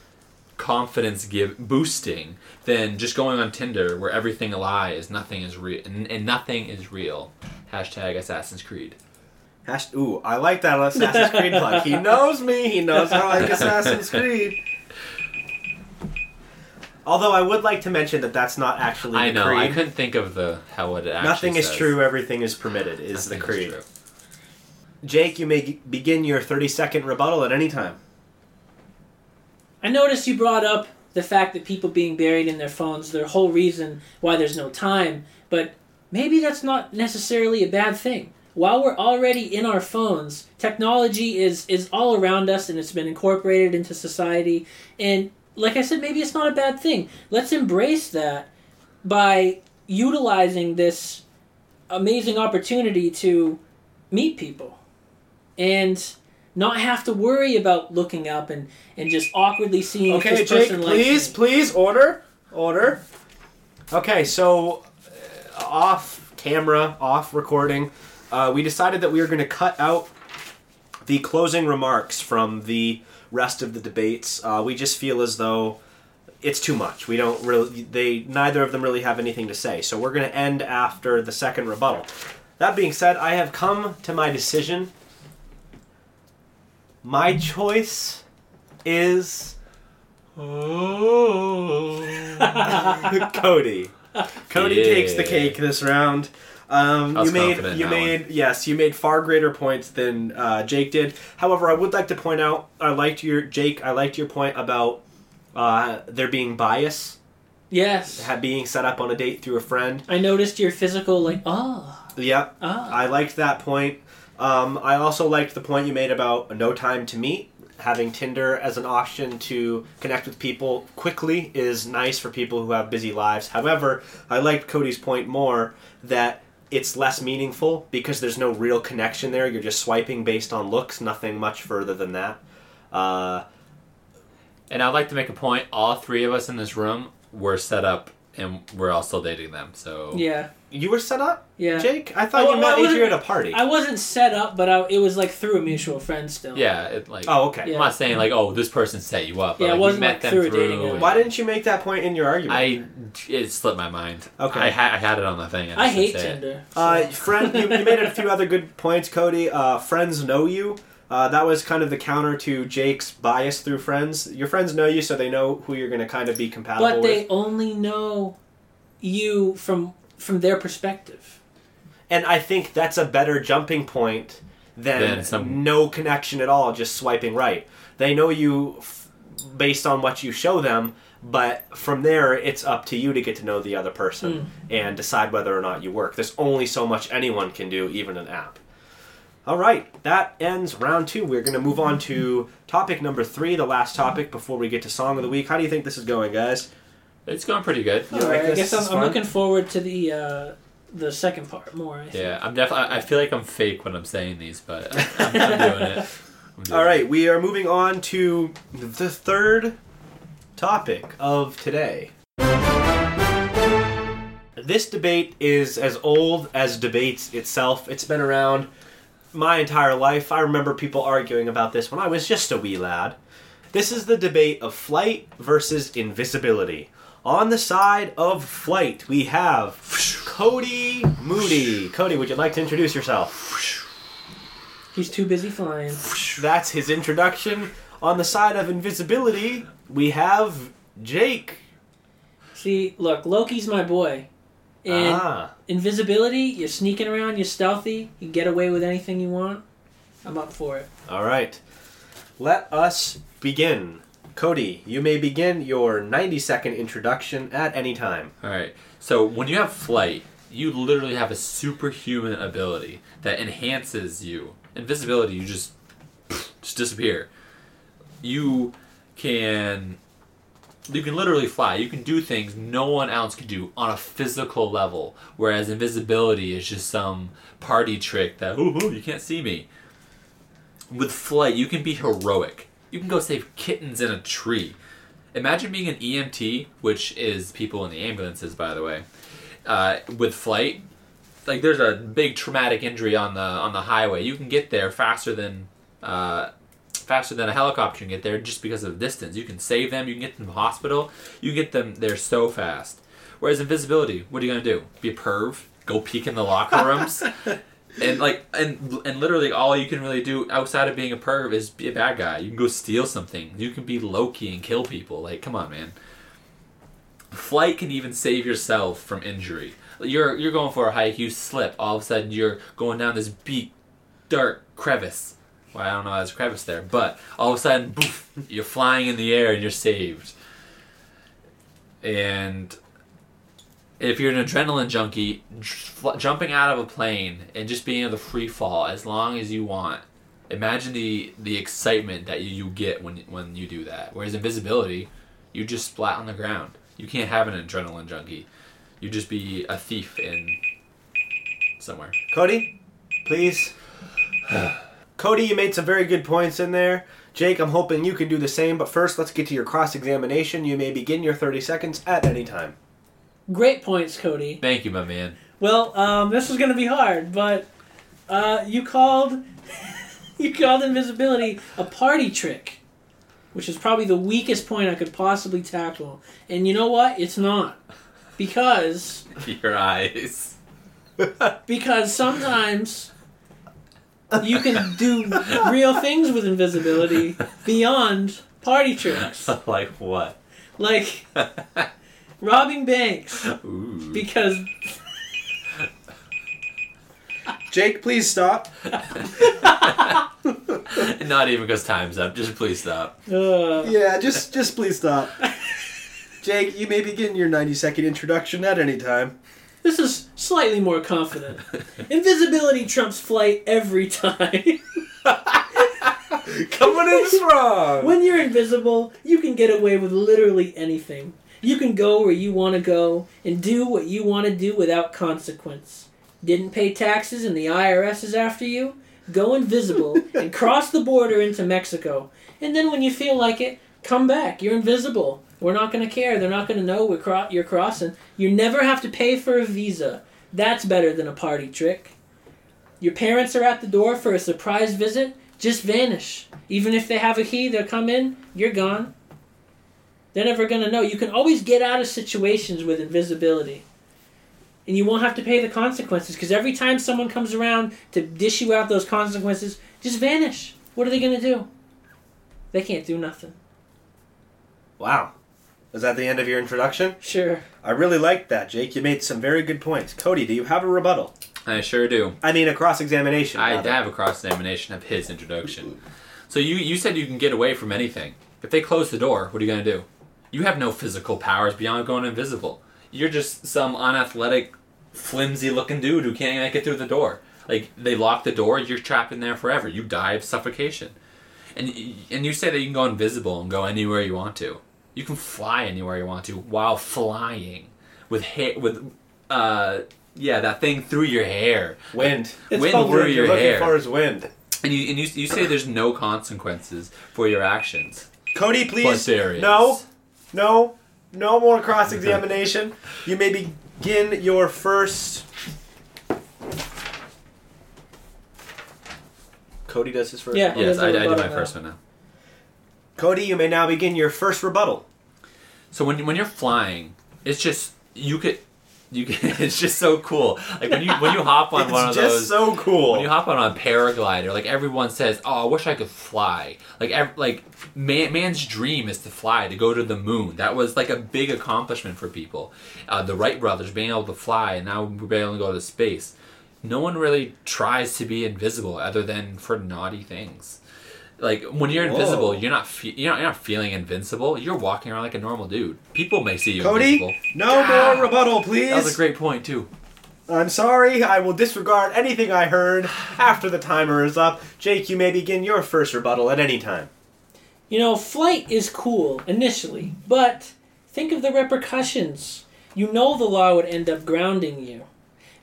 [SPEAKER 2] confidence give boosting than just going on Tinder where everything lies, nothing is real, and, and nothing is real. Hashtag Assassin's Creed.
[SPEAKER 1] Ooh, I like that Assassin's Creed plug. He knows me. He knows how I like <laughs> Assassin's Creed. Although I would like to mention that that's not actually
[SPEAKER 2] I
[SPEAKER 1] the
[SPEAKER 2] know.
[SPEAKER 1] creed.
[SPEAKER 2] I couldn't think of the how it actually.
[SPEAKER 1] Nothing is true. Everything is permitted. Is
[SPEAKER 2] Nothing
[SPEAKER 1] the creed.
[SPEAKER 2] true.
[SPEAKER 1] Jake, you may g- begin your thirty-second rebuttal at any time.
[SPEAKER 3] I noticed you brought up the fact that people being buried in their phones, their whole reason why there's no time, but maybe that's not necessarily a bad thing. While we're already in our phones, technology is is all around us and it's been incorporated into society and like I said maybe it's not a bad thing. Let's embrace that by utilizing this amazing opportunity to meet people and not have to worry about looking up and, and just awkwardly seeing if
[SPEAKER 1] Okay,
[SPEAKER 3] this
[SPEAKER 1] Jake,
[SPEAKER 3] person
[SPEAKER 1] please, please, order, order. Okay, so uh, off camera, off recording, uh, we decided that we were going to cut out the closing remarks from the rest of the debates. Uh, we just feel as though it's too much. We don't really. They neither of them really have anything to say. So we're going to end after the second rebuttal. That being said, I have come to my decision. My choice is <laughs> Cody. Cody
[SPEAKER 2] Yeah.
[SPEAKER 1] takes the cake this round. Um, you made
[SPEAKER 2] confident in
[SPEAKER 1] you
[SPEAKER 2] that
[SPEAKER 1] made yes you made far greater points than uh, Jake did. However, I would like to point out I liked your Jake. I liked your point about uh, there being bias
[SPEAKER 3] Yes.
[SPEAKER 1] ha- being set up on a date through a friend.
[SPEAKER 3] I noticed your physical like ah
[SPEAKER 1] Yep,
[SPEAKER 3] ah.
[SPEAKER 1] I liked that point. Um, I also liked the point you made about no time to meet. Having Tinder as an option to connect with people quickly is nice for people who have busy lives. However, I liked Cody's point more that it's less meaningful because there's no real connection there. You're just swiping based on looks, nothing much further than that. Uh,
[SPEAKER 2] And I'd like to make a point. All three of us in this room were set up, and we're all still dating them. So
[SPEAKER 3] yeah
[SPEAKER 1] you were set up,
[SPEAKER 3] yeah.
[SPEAKER 1] Jake? I thought
[SPEAKER 3] Oh,
[SPEAKER 1] you
[SPEAKER 3] well,
[SPEAKER 1] met
[SPEAKER 3] wasn't-
[SPEAKER 1] Adrian at a party.
[SPEAKER 3] I wasn't set up, but I, it was like through a mutual friend still.
[SPEAKER 2] yeah, it, like
[SPEAKER 1] oh, okay.
[SPEAKER 3] Yeah.
[SPEAKER 2] I'm not saying like oh this person set you up. But,
[SPEAKER 3] Yeah, it
[SPEAKER 2] like, we
[SPEAKER 3] wasn't,
[SPEAKER 2] met
[SPEAKER 3] like,
[SPEAKER 2] them
[SPEAKER 3] through a
[SPEAKER 2] through.
[SPEAKER 3] dating app.
[SPEAKER 2] and-
[SPEAKER 1] Why didn't you make that point in your argument?
[SPEAKER 2] I? It slipped my mind.
[SPEAKER 1] Okay.
[SPEAKER 2] I, ha- I had it on the thing.
[SPEAKER 3] I
[SPEAKER 2] just
[SPEAKER 3] hate
[SPEAKER 2] didn't say it.
[SPEAKER 3] Tinder.
[SPEAKER 1] Uh, friend, you, you made a few other good points, Cody. Uh, friends know you. Uh, that was kind of the counter to Jake's bias through friends. Your friends know you, so they know who you're going to kind of be compatible
[SPEAKER 3] but
[SPEAKER 1] with.
[SPEAKER 3] they only know you from from their perspective.
[SPEAKER 1] And I think that's a better jumping point than
[SPEAKER 2] Than some-
[SPEAKER 1] no connection at all, just swiping right. They know you f- based on what you show them, but from there, it's up to you to get to know the other person hmm. and decide whether or not you work. There's only so much anyone can do, even an app. All right, that ends round two. We're going to move on to topic number three, the last topic before we get to song of the week. How do you think this is going, guys?
[SPEAKER 2] It's going pretty good.
[SPEAKER 1] You
[SPEAKER 3] right, I guess I'm, I'm looking forward to the uh, the second part more. I.
[SPEAKER 2] Yeah, I'm definitely. I feel like I'm fake when I'm saying these, but I'm, I'm doing it. <laughs> I'm doing
[SPEAKER 1] All
[SPEAKER 2] it.
[SPEAKER 1] we are moving on to the third topic of today. This debate is as old as debates itself. It's been around my entire life. I remember people arguing about this when I was just a wee lad. This is the debate of flight versus invisibility. On the side of flight, we have Cody Moody. Cody, would you like to introduce yourself?
[SPEAKER 3] He's too busy flying.
[SPEAKER 1] That's his introduction. On the side of invisibility, we have Jake.
[SPEAKER 3] See, look, Loki's my boy. And
[SPEAKER 1] ah,
[SPEAKER 3] invisibility, you're sneaking around, you're stealthy, you get away with anything you want. I'm up for it.
[SPEAKER 1] all right. Let us begin. Cody, you may begin your 90 second introduction at any time.
[SPEAKER 2] All right. So when you have flight, you literally have a superhuman ability that enhances you. Invisibility, you just <sniffs> just disappear. You can you can literally fly. You can do things no one else can do on a physical level. Whereas invisibility is just some party trick that ooh, ooh, you can't see me. With flight, you can be heroic. You can go save kittens in a tree. Imagine being an EMT, which is people in the ambulances, by the way. Uh, with flight, like there's a big traumatic injury on the on the highway. You can get there faster than uh, faster than a helicopter can get there just because of distance. You can save them. You can get them to the hospital. You get them there so fast. Whereas invisibility, what are you gonna do? Be a perv? Go peek in the locker rooms? <laughs> and like and and literally all you can really do outside of being a perv is be a bad guy. You can go steal something. You can be Loki and kill people. Like, come on, man. Flight can even save yourself from injury. You're you're going for a hike, you slip, all of a sudden you're going down this deep, dark crevice. Well, I don't know, there's a crevice there, but all of a sudden, boof, you're flying in the air and you're saved. And if you're an adrenaline junkie, jumping out of a plane and just being able to free fall as long as you want. Imagine the the excitement that you, you get when when you do that. Whereas invisibility, you just splat on the ground. You can't have an adrenaline junkie. You just be a thief in somewhere.
[SPEAKER 1] Cody, please. Cody, you made some very good points in there. Jake, I'm hoping you can do the same, but first let's get to your cross examination. You may begin your 30 seconds at any time.
[SPEAKER 3] Great points, Cody.
[SPEAKER 2] Thank you, my man.
[SPEAKER 3] Well, um, this is going to be hard, but uh, you called <laughs> you called invisibility a party trick, which is probably the weakest point I could possibly tackle. And you know what? It's not because <laughs>
[SPEAKER 2] Your eyes. <laughs>
[SPEAKER 3] because sometimes you can do real things with invisibility beyond party tricks,
[SPEAKER 2] like what?
[SPEAKER 3] like robbing banks.
[SPEAKER 2] Ooh.
[SPEAKER 3] Because
[SPEAKER 1] Jake, please stop. <laughs>
[SPEAKER 2] Not even because time's up. Just please stop.
[SPEAKER 3] uh,
[SPEAKER 1] Yeah, just just please stop. Jake, you may begin your 90 second introduction at any time.
[SPEAKER 3] This is slightly more confident. Invisibility trumps flight every time. <laughs>
[SPEAKER 1] Coming in strong.
[SPEAKER 3] when you're invisible, you can get away with literally anything. You can go where you want to go and do what you want to do without consequence. Didn't pay taxes and the IRS is after you? Go invisible <laughs> and cross the border into Mexico. And then when you feel like it, come back. You're invisible. We're not going to care. They're not going to know we're cro- you're crossing. You never have to pay for a visa. That's better than a party trick. Your parents are at the door for a surprise visit. Just vanish. Even if they have a key, they'll come in. You're gone. They're never going to know. You can always get out of situations with invisibility. And you won't have to pay the consequences because every time someone comes around to dish you out those consequences, just vanish. What are they going to do? They can't do nothing.
[SPEAKER 1] Wow. Is that the end of your introduction?
[SPEAKER 3] Sure.
[SPEAKER 1] I really liked that, Jake. You made some very good points. Cody, do you have a rebuttal?
[SPEAKER 2] I sure do.
[SPEAKER 1] I mean, a cross examination.
[SPEAKER 2] I have a cross examination of his introduction. So you you said you can get away from anything. If they close the door, what are you gonna do? You have no physical powers beyond going invisible. You're just some unathletic, flimsy looking dude who can't make it through the door. Like they lock the door, you're trapped in there forever. You die of suffocation. And and you say that you can go invisible and go anywhere you want to. You can fly anywhere you want to while flying with hair with uh yeah that thing through your hair.
[SPEAKER 1] Wind.
[SPEAKER 3] It's
[SPEAKER 2] Wind through
[SPEAKER 1] What
[SPEAKER 2] your
[SPEAKER 1] you're looking
[SPEAKER 2] hair.
[SPEAKER 1] for is wind.
[SPEAKER 2] And you and you, you say there's no consequences for your actions.
[SPEAKER 1] Cody,
[SPEAKER 2] But
[SPEAKER 1] please.
[SPEAKER 2] there is.
[SPEAKER 1] No, no, no more cross examination. you may begin your first. Cody does his first.
[SPEAKER 3] Yeah.
[SPEAKER 1] rebuttal.
[SPEAKER 2] Yes,
[SPEAKER 3] There's a
[SPEAKER 2] I, I do my
[SPEAKER 3] now.
[SPEAKER 2] first one now.
[SPEAKER 1] Cody, you may now begin your first rebuttal.
[SPEAKER 2] So when when you're flying, it's just you could you can, <laughs> it's just so cool. Like when you when you hop on <laughs> one of those.
[SPEAKER 1] It's just
[SPEAKER 2] those
[SPEAKER 1] so cool.
[SPEAKER 2] when you hop on a paraglider, like everyone says, "Oh, I wish I could fly." Like ev- like man, man's dream is to fly, to go to the moon. That was like a big accomplishment for people. Uh, the Wright brothers being able to fly, and now we're able to go to space. No one really tries to be invisible, other than for naughty things. Like when you're
[SPEAKER 1] Whoa.
[SPEAKER 2] invisible, you're not fe- you're not, you're not feeling invincible. You're walking around like a normal dude. People may see you
[SPEAKER 1] Cody,
[SPEAKER 2] invisible.
[SPEAKER 1] no
[SPEAKER 2] Ah.
[SPEAKER 1] more rebuttal, please.
[SPEAKER 2] That was a great point too.
[SPEAKER 1] I'm sorry, I will disregard anything I heard after the timer is up. Jake, you may begin your first rebuttal at any time.
[SPEAKER 3] You know, flight is cool initially, but think of the repercussions. You know the law would end up grounding you.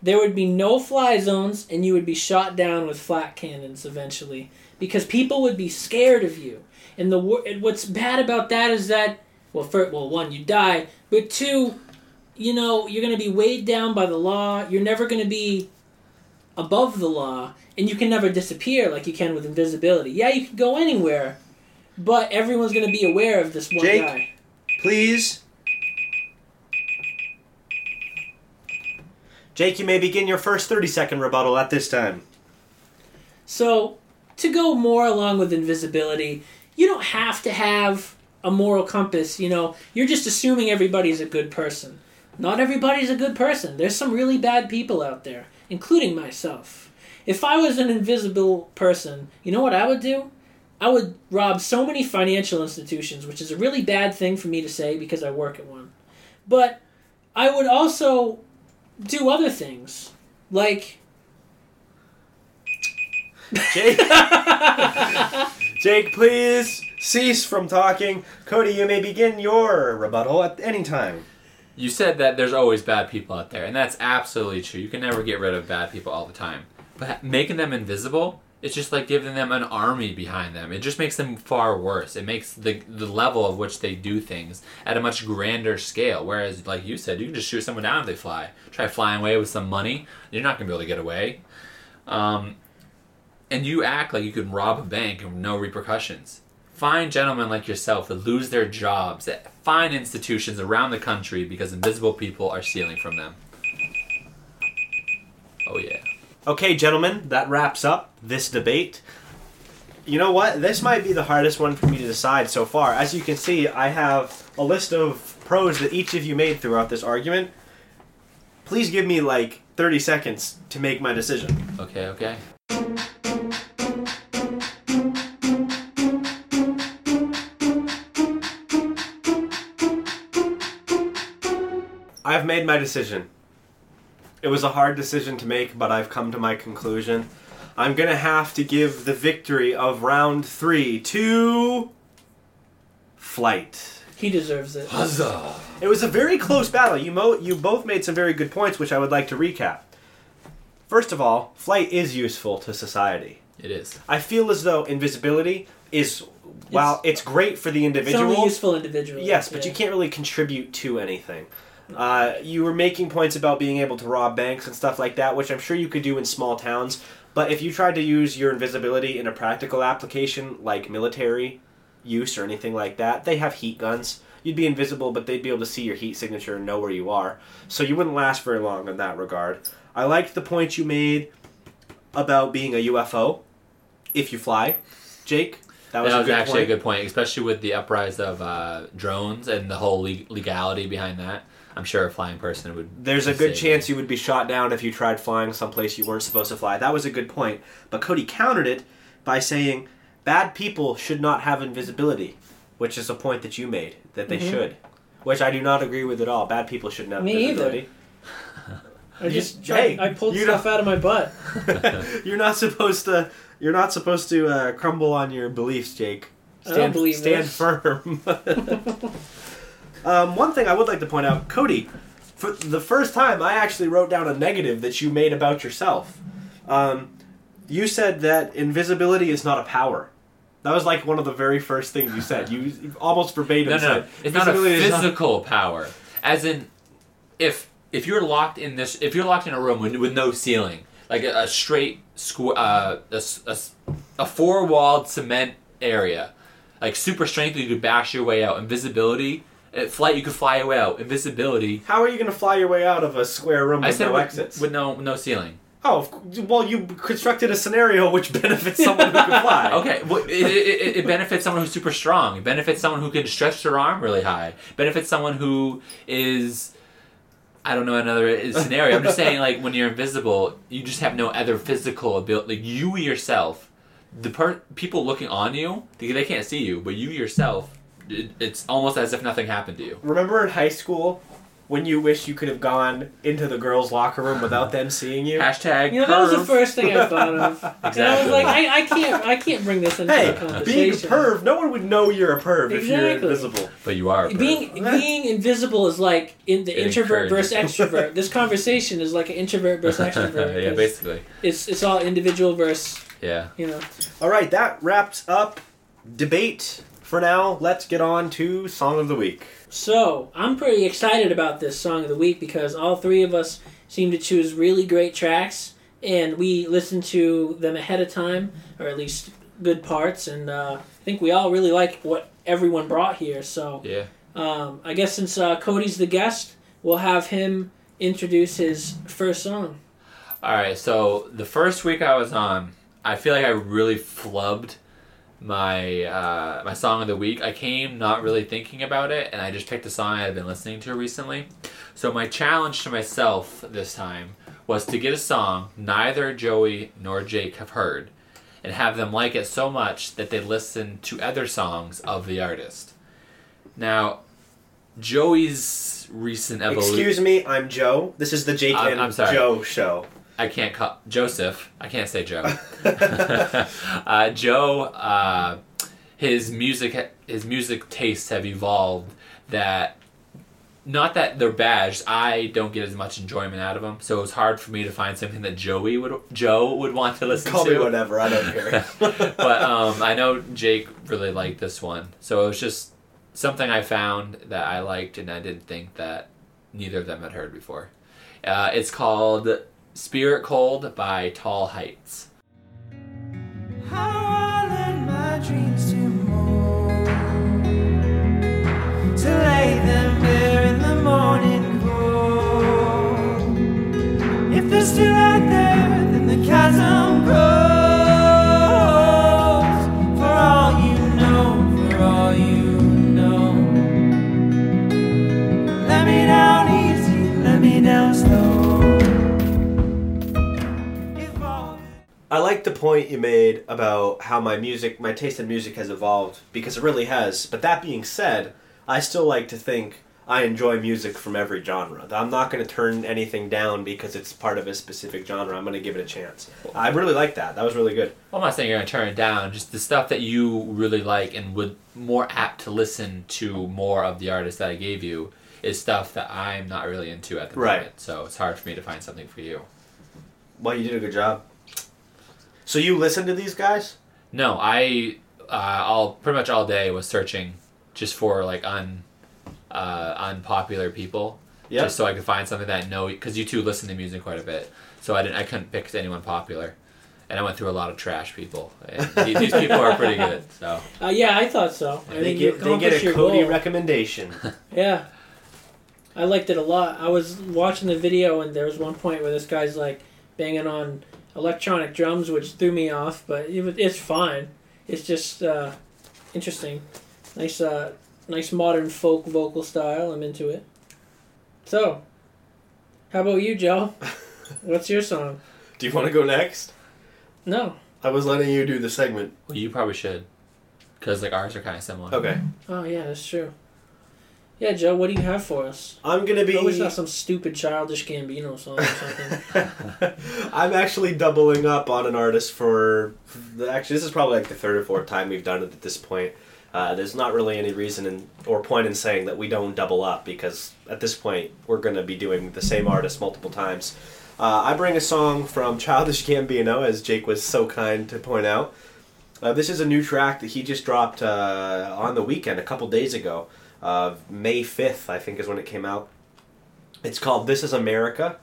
[SPEAKER 3] There would be no fly zones, and you would be shot down with flak cannons eventually because people would be scared of you. And the and what's bad about that is that, well, for, well, one, you die, but two, you know, you're going to be weighed down by the law. You're never going to be above the law, and you can never disappear like you can with invisibility. Yeah, you can go anywhere, but everyone's going to be aware of this one
[SPEAKER 1] Jake?
[SPEAKER 3] guy.
[SPEAKER 1] Please. Jake, you may begin your first 30 second rebuttal at this time.
[SPEAKER 3] So, to go more along with invisibility, you don't have to have a moral compass. You know, you're just assuming everybody's a good person. Not everybody's a good person. There's some really bad people out there, including myself. If I was an invisible person, you know what I would do? I would rob so many financial institutions, which is a really bad thing for me to say because I work at one. But I would also do other things. Like
[SPEAKER 1] Jake, <laughs> Jake, please cease from talking. Cody, you may begin your rebuttal at any time.
[SPEAKER 2] You said that there's always bad people out there, and that's absolutely true. You can never get rid of bad people all the time. But making them invisible, it's just like giving them an army behind them. It just makes them far worse. It makes the the level of which they do things at a much grander scale. Whereas, like you said, you can just shoot someone down if they fly. Try flying away with some money, you're not gonna be able to get away. Um, and you act like you can rob a bank and no repercussions. Find gentlemen like yourself that lose their jobs at fine institutions around the country because invisible people are stealing from them. Oh yeah.
[SPEAKER 1] Okay, gentlemen, that wraps up this debate. You know what? This might be the hardest one for me to decide so far. As you can see, I have a list of pros that each of you made throughout this argument. Please give me like 30 seconds to make my decision.
[SPEAKER 2] Okay, okay.
[SPEAKER 1] I've made my decision. It was a hard decision to make, but I've come to my conclusion. I'm gonna have to give the victory of round three to Flight.
[SPEAKER 3] he deserves it.
[SPEAKER 2] Huzzah!
[SPEAKER 1] It was a very close battle. You mo- you both made some very good points, which I would like to recap. First of all, flight is useful to society.
[SPEAKER 2] It is.
[SPEAKER 1] I feel as though invisibility is, while it's, great for the
[SPEAKER 3] It's
[SPEAKER 1] individual,
[SPEAKER 3] only useful individually.
[SPEAKER 1] yes, but
[SPEAKER 3] yeah.
[SPEAKER 1] you can't really contribute to anything. Uh, you were making points about being able to rob banks and stuff like that, which I'm sure you could do in small towns. But if you tried to use your invisibility in a practical application like military use or anything like that, they have heat guns. You'd be invisible, but they'd be able to see your heat signature and know where you are. So you wouldn't last very long in that regard. I liked the point you made about being a UFO if you fly, Jake. That was,
[SPEAKER 2] that
[SPEAKER 1] a
[SPEAKER 2] was
[SPEAKER 1] good
[SPEAKER 2] actually
[SPEAKER 1] point.
[SPEAKER 2] a good point, especially with the uprise of uh, drones and the whole leg- legality behind that. I'm sure a flying person would.
[SPEAKER 1] There's a good
[SPEAKER 2] save
[SPEAKER 1] chance you would be shot down if you tried flying someplace you weren't supposed to fly. That was a good point. But Cody countered it by saying bad people should not have invisibility, which is a point that you made that they
[SPEAKER 3] Mhm.
[SPEAKER 1] should, which I do not agree with at all. Bad people shouldn't have
[SPEAKER 3] Me either.
[SPEAKER 1] invisibility. <laughs>
[SPEAKER 3] I just
[SPEAKER 1] Hey,
[SPEAKER 3] I pulled
[SPEAKER 1] you
[SPEAKER 3] stuff out of my butt. <laughs> <laughs>
[SPEAKER 1] you're not supposed to. You're not supposed to uh, crumble on your beliefs, Jake.
[SPEAKER 3] I
[SPEAKER 1] Stand,
[SPEAKER 3] don't believe
[SPEAKER 1] stand
[SPEAKER 3] this.
[SPEAKER 1] firm. Um, one thing I would like to point out, Cody, for the first time, I actually wrote down a negative that you made about yourself. Um, you said that invisibility is not a power. That was like one of the very first things you said. You almost verbatim
[SPEAKER 2] No, no, no.
[SPEAKER 1] said
[SPEAKER 2] It's not a
[SPEAKER 1] "Invisibility is not-"
[SPEAKER 2] physical power. As in, if if you're locked in this, if you're locked in a room with, with no ceiling, like a, a straight squ- uh, a, a a four walled cement area, like super strength, you could bash your way out. Invisibility, flight, you could fly your way out. Invisibility.
[SPEAKER 1] How are you going to fly your way out of a square room
[SPEAKER 2] I
[SPEAKER 1] with
[SPEAKER 2] said
[SPEAKER 1] no
[SPEAKER 2] with,
[SPEAKER 1] exits?
[SPEAKER 2] with no no ceiling.
[SPEAKER 1] oh, well, you constructed a scenario which <laughs> benefits someone who can fly. <laughs>
[SPEAKER 2] Okay, well, it, it, it, it benefits someone who's super strong. It benefits someone who can stretch their arm really high. It benefits someone who is, I don't know another uh, scenario. I'm just saying, like when you're invisible, you just have no other physical ability. Like you yourself, the per- people looking on you, they, they can't see you, but you yourself, it, it's almost as if nothing happened to you.
[SPEAKER 1] Remember in high school when you wish you could have gone into the girls' locker room without them seeing you?
[SPEAKER 2] Hashtag.
[SPEAKER 3] You know, that was the
[SPEAKER 2] perv.
[SPEAKER 3] first thing I thought of. <laughs> And I was like, I, I can't I can't bring this into
[SPEAKER 1] Hey,
[SPEAKER 3] the conversation.
[SPEAKER 1] being a perv, no one would know you're a perv if you're
[SPEAKER 3] Exactly.
[SPEAKER 1] invisible.
[SPEAKER 2] But you are. A perv.
[SPEAKER 3] Being being invisible is like in the
[SPEAKER 2] It
[SPEAKER 3] introvert versus
[SPEAKER 2] encourages
[SPEAKER 3] extrovert. this conversation is like an introvert versus <laughs> extrovert.
[SPEAKER 2] yeah,
[SPEAKER 3] 'cause
[SPEAKER 2] basically.
[SPEAKER 3] It's it's all individual versus
[SPEAKER 2] Yeah.
[SPEAKER 3] you know.
[SPEAKER 1] All right, that wraps up debate for now. Let's get on to song of the week.
[SPEAKER 3] So I'm pretty excited about this song of the week because all three of us seem to choose really great tracks, and we listen to them ahead of time, or at least good parts, and uh, I think we all really like what everyone brought here. So
[SPEAKER 2] Yeah.
[SPEAKER 3] um, I guess since uh, Cody's the guest, we'll have him introduce his first song.
[SPEAKER 2] All right, so the first week I was on, I feel like I really flubbed my uh, my song of the week. I came not really thinking about it, and I just picked a song I had been listening to recently. So my challenge to myself this time was to get a song neither Joey nor Jake have heard, and have them like it so much that they listen to other songs of the artist. Now, Joey's recent evolution.
[SPEAKER 1] Excuse me, I'm Joe. This is the Jake
[SPEAKER 2] I'm-
[SPEAKER 1] and
[SPEAKER 2] I'm sorry.
[SPEAKER 1] Joe show.
[SPEAKER 2] I can't call Joseph. I can't say Joe. <laughs> <laughs> uh, Joe, uh, his music, his music tastes have evolved. That, not that they're bad. just I don't get as much enjoyment out of them. So it was hard for me to find something that Joey would Joe would want to listen
[SPEAKER 1] Call
[SPEAKER 2] to.
[SPEAKER 1] me whatever. I don't care. <laughs>
[SPEAKER 2] but um, I know Jake really liked this one, so it was just something I found that I liked, and I didn't think that neither of them had heard before. Uh, it's called "Spirit Cold" by Tall Heights.
[SPEAKER 4] How I let my dreams to mold To lay them bare in the morning cold If they're still out there, then the chasm grows
[SPEAKER 1] I like the point you made about how my music, my taste in music has evolved because it really has. But that being said, I still like to think I enjoy music from every genre. I'm not going to turn anything down because it's part of a specific genre. I'm going to give it a chance. I really like that. That was really good.
[SPEAKER 2] Well, I'm not saying you're gonna turn it down. Just the stuff that you really like and would more apt to listen to more of the artist that I gave you is stuff that I'm not really into at the
[SPEAKER 1] Right.
[SPEAKER 2] moment. So it's hard for me to find something for you.
[SPEAKER 1] Well, you did a good job. So you listen to these guys?
[SPEAKER 2] No, I uh, all pretty much all day was searching just for like un uh, unpopular people,
[SPEAKER 1] Yeah.
[SPEAKER 2] just so I could find something that I know because you two listen to music quite a bit. So I didn't I couldn't pick anyone popular, and I went through a lot of trash people. And <laughs> these, these people are pretty good. So
[SPEAKER 3] Uh, yeah, I thought so. I
[SPEAKER 1] they
[SPEAKER 3] think you
[SPEAKER 1] get they get a
[SPEAKER 3] your
[SPEAKER 1] Cody
[SPEAKER 3] goal.
[SPEAKER 1] recommendation. <laughs> <laughs>
[SPEAKER 3] Yeah. I liked it a lot. I was watching the video and there was one point where this guy's like banging on electronic drums, which threw me off, but it was, it's fine. It's just uh, interesting. Nice, uh, nice modern folk vocal style. I'm into it. So, how about you, Joe? <laughs> What's your song?
[SPEAKER 1] Do you want to go next?
[SPEAKER 3] No.
[SPEAKER 1] I was letting you do the segment.
[SPEAKER 2] well, you probably should, because like ours are kind of similar.
[SPEAKER 1] Okay.
[SPEAKER 3] Oh yeah, that's true. Yeah, Joe, what do you have for us?
[SPEAKER 1] I'm gonna be.
[SPEAKER 3] Always have some stupid childish Gambino song or something. <laughs>
[SPEAKER 1] I'm actually doubling up on an artist for. Actually, this is probably like the third or fourth time we've done it at this point. Uh, there's not really any reason in, or point in saying that we don't double up because at this point we're going to be doing the same artist multiple times. Uh, I bring a song from Childish Gambino, as Jake was so kind to point out. Uh, this is a new track that he just dropped uh, on the weekend, a couple days ago. Uh, May 5th, I think, is when it came out. It's called This Is America.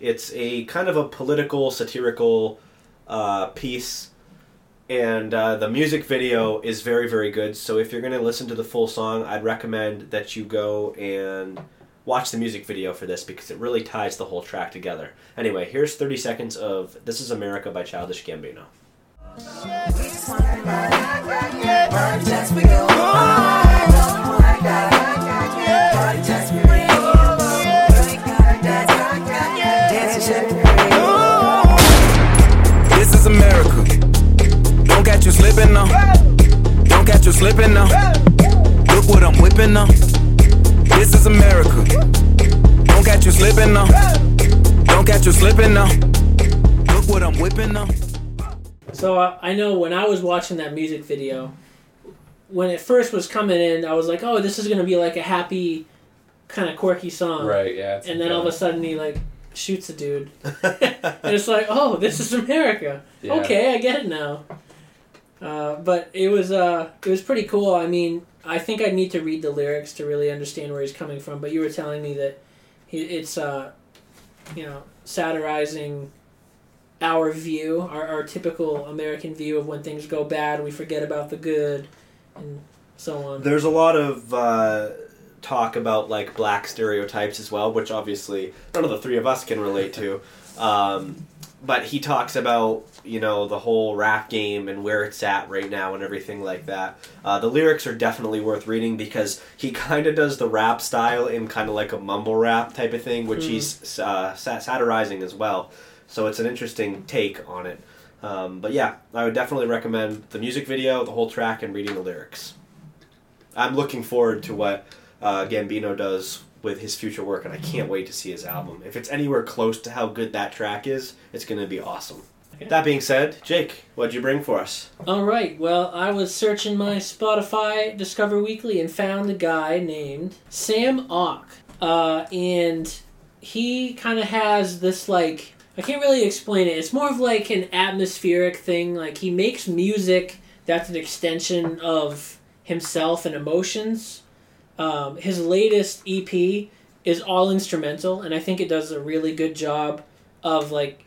[SPEAKER 1] It's a kind of a political, satirical uh, piece, and uh, the music video is very, very good. So if you're going to listen to the full song, I'd recommend that you go and watch the music video for this because it really ties the whole track together. Anyway, here's 30 seconds of This Is America by Childish Gambino.
[SPEAKER 5] Slipping now. Don't catch you slipping now. Look what I'm whipping now. This is America. Don't catch you slipping now. Don't catch you slipping now. Look what I'm whipping now.
[SPEAKER 3] So uh, I know when I was watching that music video, when it first was coming in, I was like, "Oh, this is gonna be like a happy, kind of quirky song."
[SPEAKER 2] Right. Yeah.
[SPEAKER 3] And then all of a sudden he like shoots a dude, <laughs> and it's like, "Oh, this is America."
[SPEAKER 2] Yeah.
[SPEAKER 3] Okay, I get it now. Uh, but it was uh, it was pretty cool. I mean, I think I need to read the lyrics to really understand where he's coming from. But you were telling me that he, it's uh, you know, satirizing our view, our, our typical American view of when things go bad, we forget about the good, and so on.
[SPEAKER 1] There's a lot of uh, talk about like black stereotypes as well, which obviously none of the three of us can relate to. Um, but he talks about you know the whole rap game and where it's at right now and everything like that. Uh, the lyrics are definitely worth reading because he <laughs> kind of does the rap style in kind of like a mumble rap type of thing, which he's uh, satirizing as well. So it's an interesting take on it. Um, but yeah, I would definitely recommend the music video, the whole track, and reading the lyrics. I'm looking forward to what uh, Gambino does with his future work, and I can't wait to see his album. If it's anywhere close to how good that track is, it's going to be awesome.
[SPEAKER 3] Okay.
[SPEAKER 1] That being said, Jake, what'd you bring for us?
[SPEAKER 3] All right. Well, I was searching my Spotify Discover Weekly and found a guy named Sam Ock, uh, and he kind of has this like I can't really explain it. It's more of like an atmospheric thing. Like he makes music that's an extension of himself and emotions. Um, his latest EP is all instrumental, and I think it does a really good job of like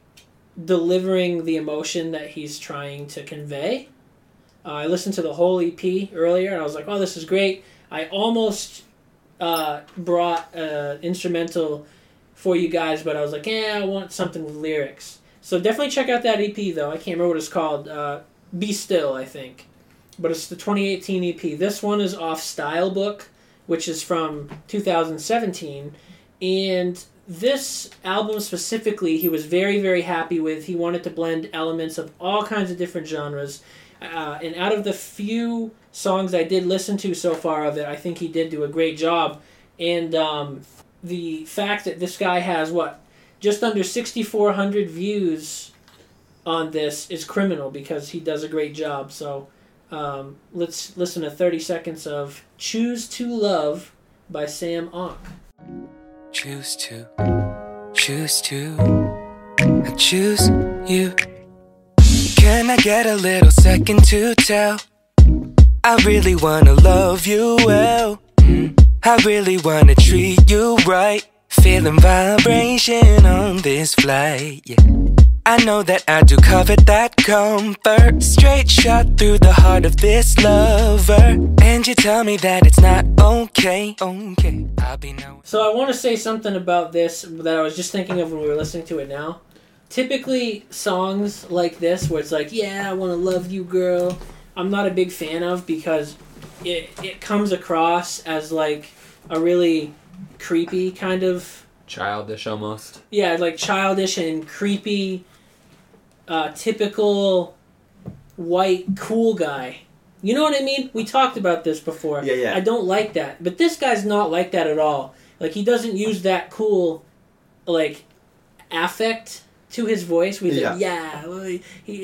[SPEAKER 3] delivering the emotion that he's trying to convey. Uh, I listened to the whole EP earlier, and I was like, "Oh, this is great." I almost uh, brought an instrumental for you guys, but I was like, "Yeah, I want something with lyrics." So definitely check out that EP, though. I can't remember what it's called. Uh, Be Still, I think, but it's the 2018 EP. This one is off Style Book, which is from 2017, and this album specifically, he was very, very happy with. He wanted to blend elements of all kinds of different genres. Uh, and out of the few songs I did listen to so far of it, I think he did do a great job. And um, the fact that this guy has, what, just under 6,400 views on this is criminal because he does a great job. So um, let's listen to 30 seconds of Choose to Love by Sam Ock.
[SPEAKER 6] choose to, choose to, I choose you. Can I get a little second to tell? I really wanna love you well. I really wanna treat you right. Feeling vibration on this flight. Yeah. I know that I do cover that comfort. Straight shot through the heart of this lover. And you tell me that it's not okay. Okay, I'll be no.
[SPEAKER 3] So I want to say something about this that I was just thinking of when we were listening to it now. Typically, songs like this, where it's like, "Yeah, I want to love you, girl," I'm not a big fan of because it it comes across as like a really creepy kind of
[SPEAKER 2] Childish almost.
[SPEAKER 3] yeah, like childish and creepy, uh, typical white cool guy. You know what I mean? We talked about this before.
[SPEAKER 1] Yeah, yeah.
[SPEAKER 3] I don't like that, but this guy's not like that at all. Like he doesn't use that cool, like, affect to his voice. We
[SPEAKER 1] Yeah.
[SPEAKER 3] like, yeah. well, he,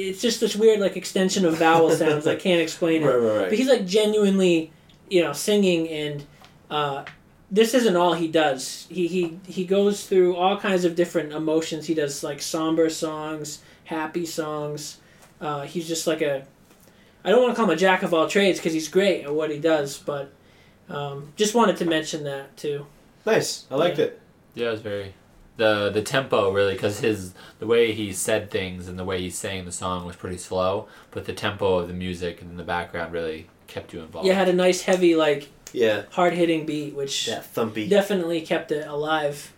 [SPEAKER 3] it's just this weird like extension of vowel <laughs> sounds. I can't explain it.
[SPEAKER 1] Right, right, right.
[SPEAKER 3] But he's like genuinely, you know, singing and uh, this isn't all he does. He he he goes through all kinds of different emotions. He does like somber songs, happy songs. Uh, he's just like a I don't want to call him a jack of all trades because he's great at what he does, but um, just wanted to mention that too.
[SPEAKER 1] Nice. I liked it.
[SPEAKER 2] Yeah, it was very the the tempo really because his the way he said things and the way he sang the song was pretty slow, but the tempo of the music and the background really kept you involved.
[SPEAKER 3] Yeah, had a nice heavy like
[SPEAKER 1] Yeah.
[SPEAKER 3] hard hitting beat, which
[SPEAKER 1] Yeah, thumpy.
[SPEAKER 3] definitely kept it alive.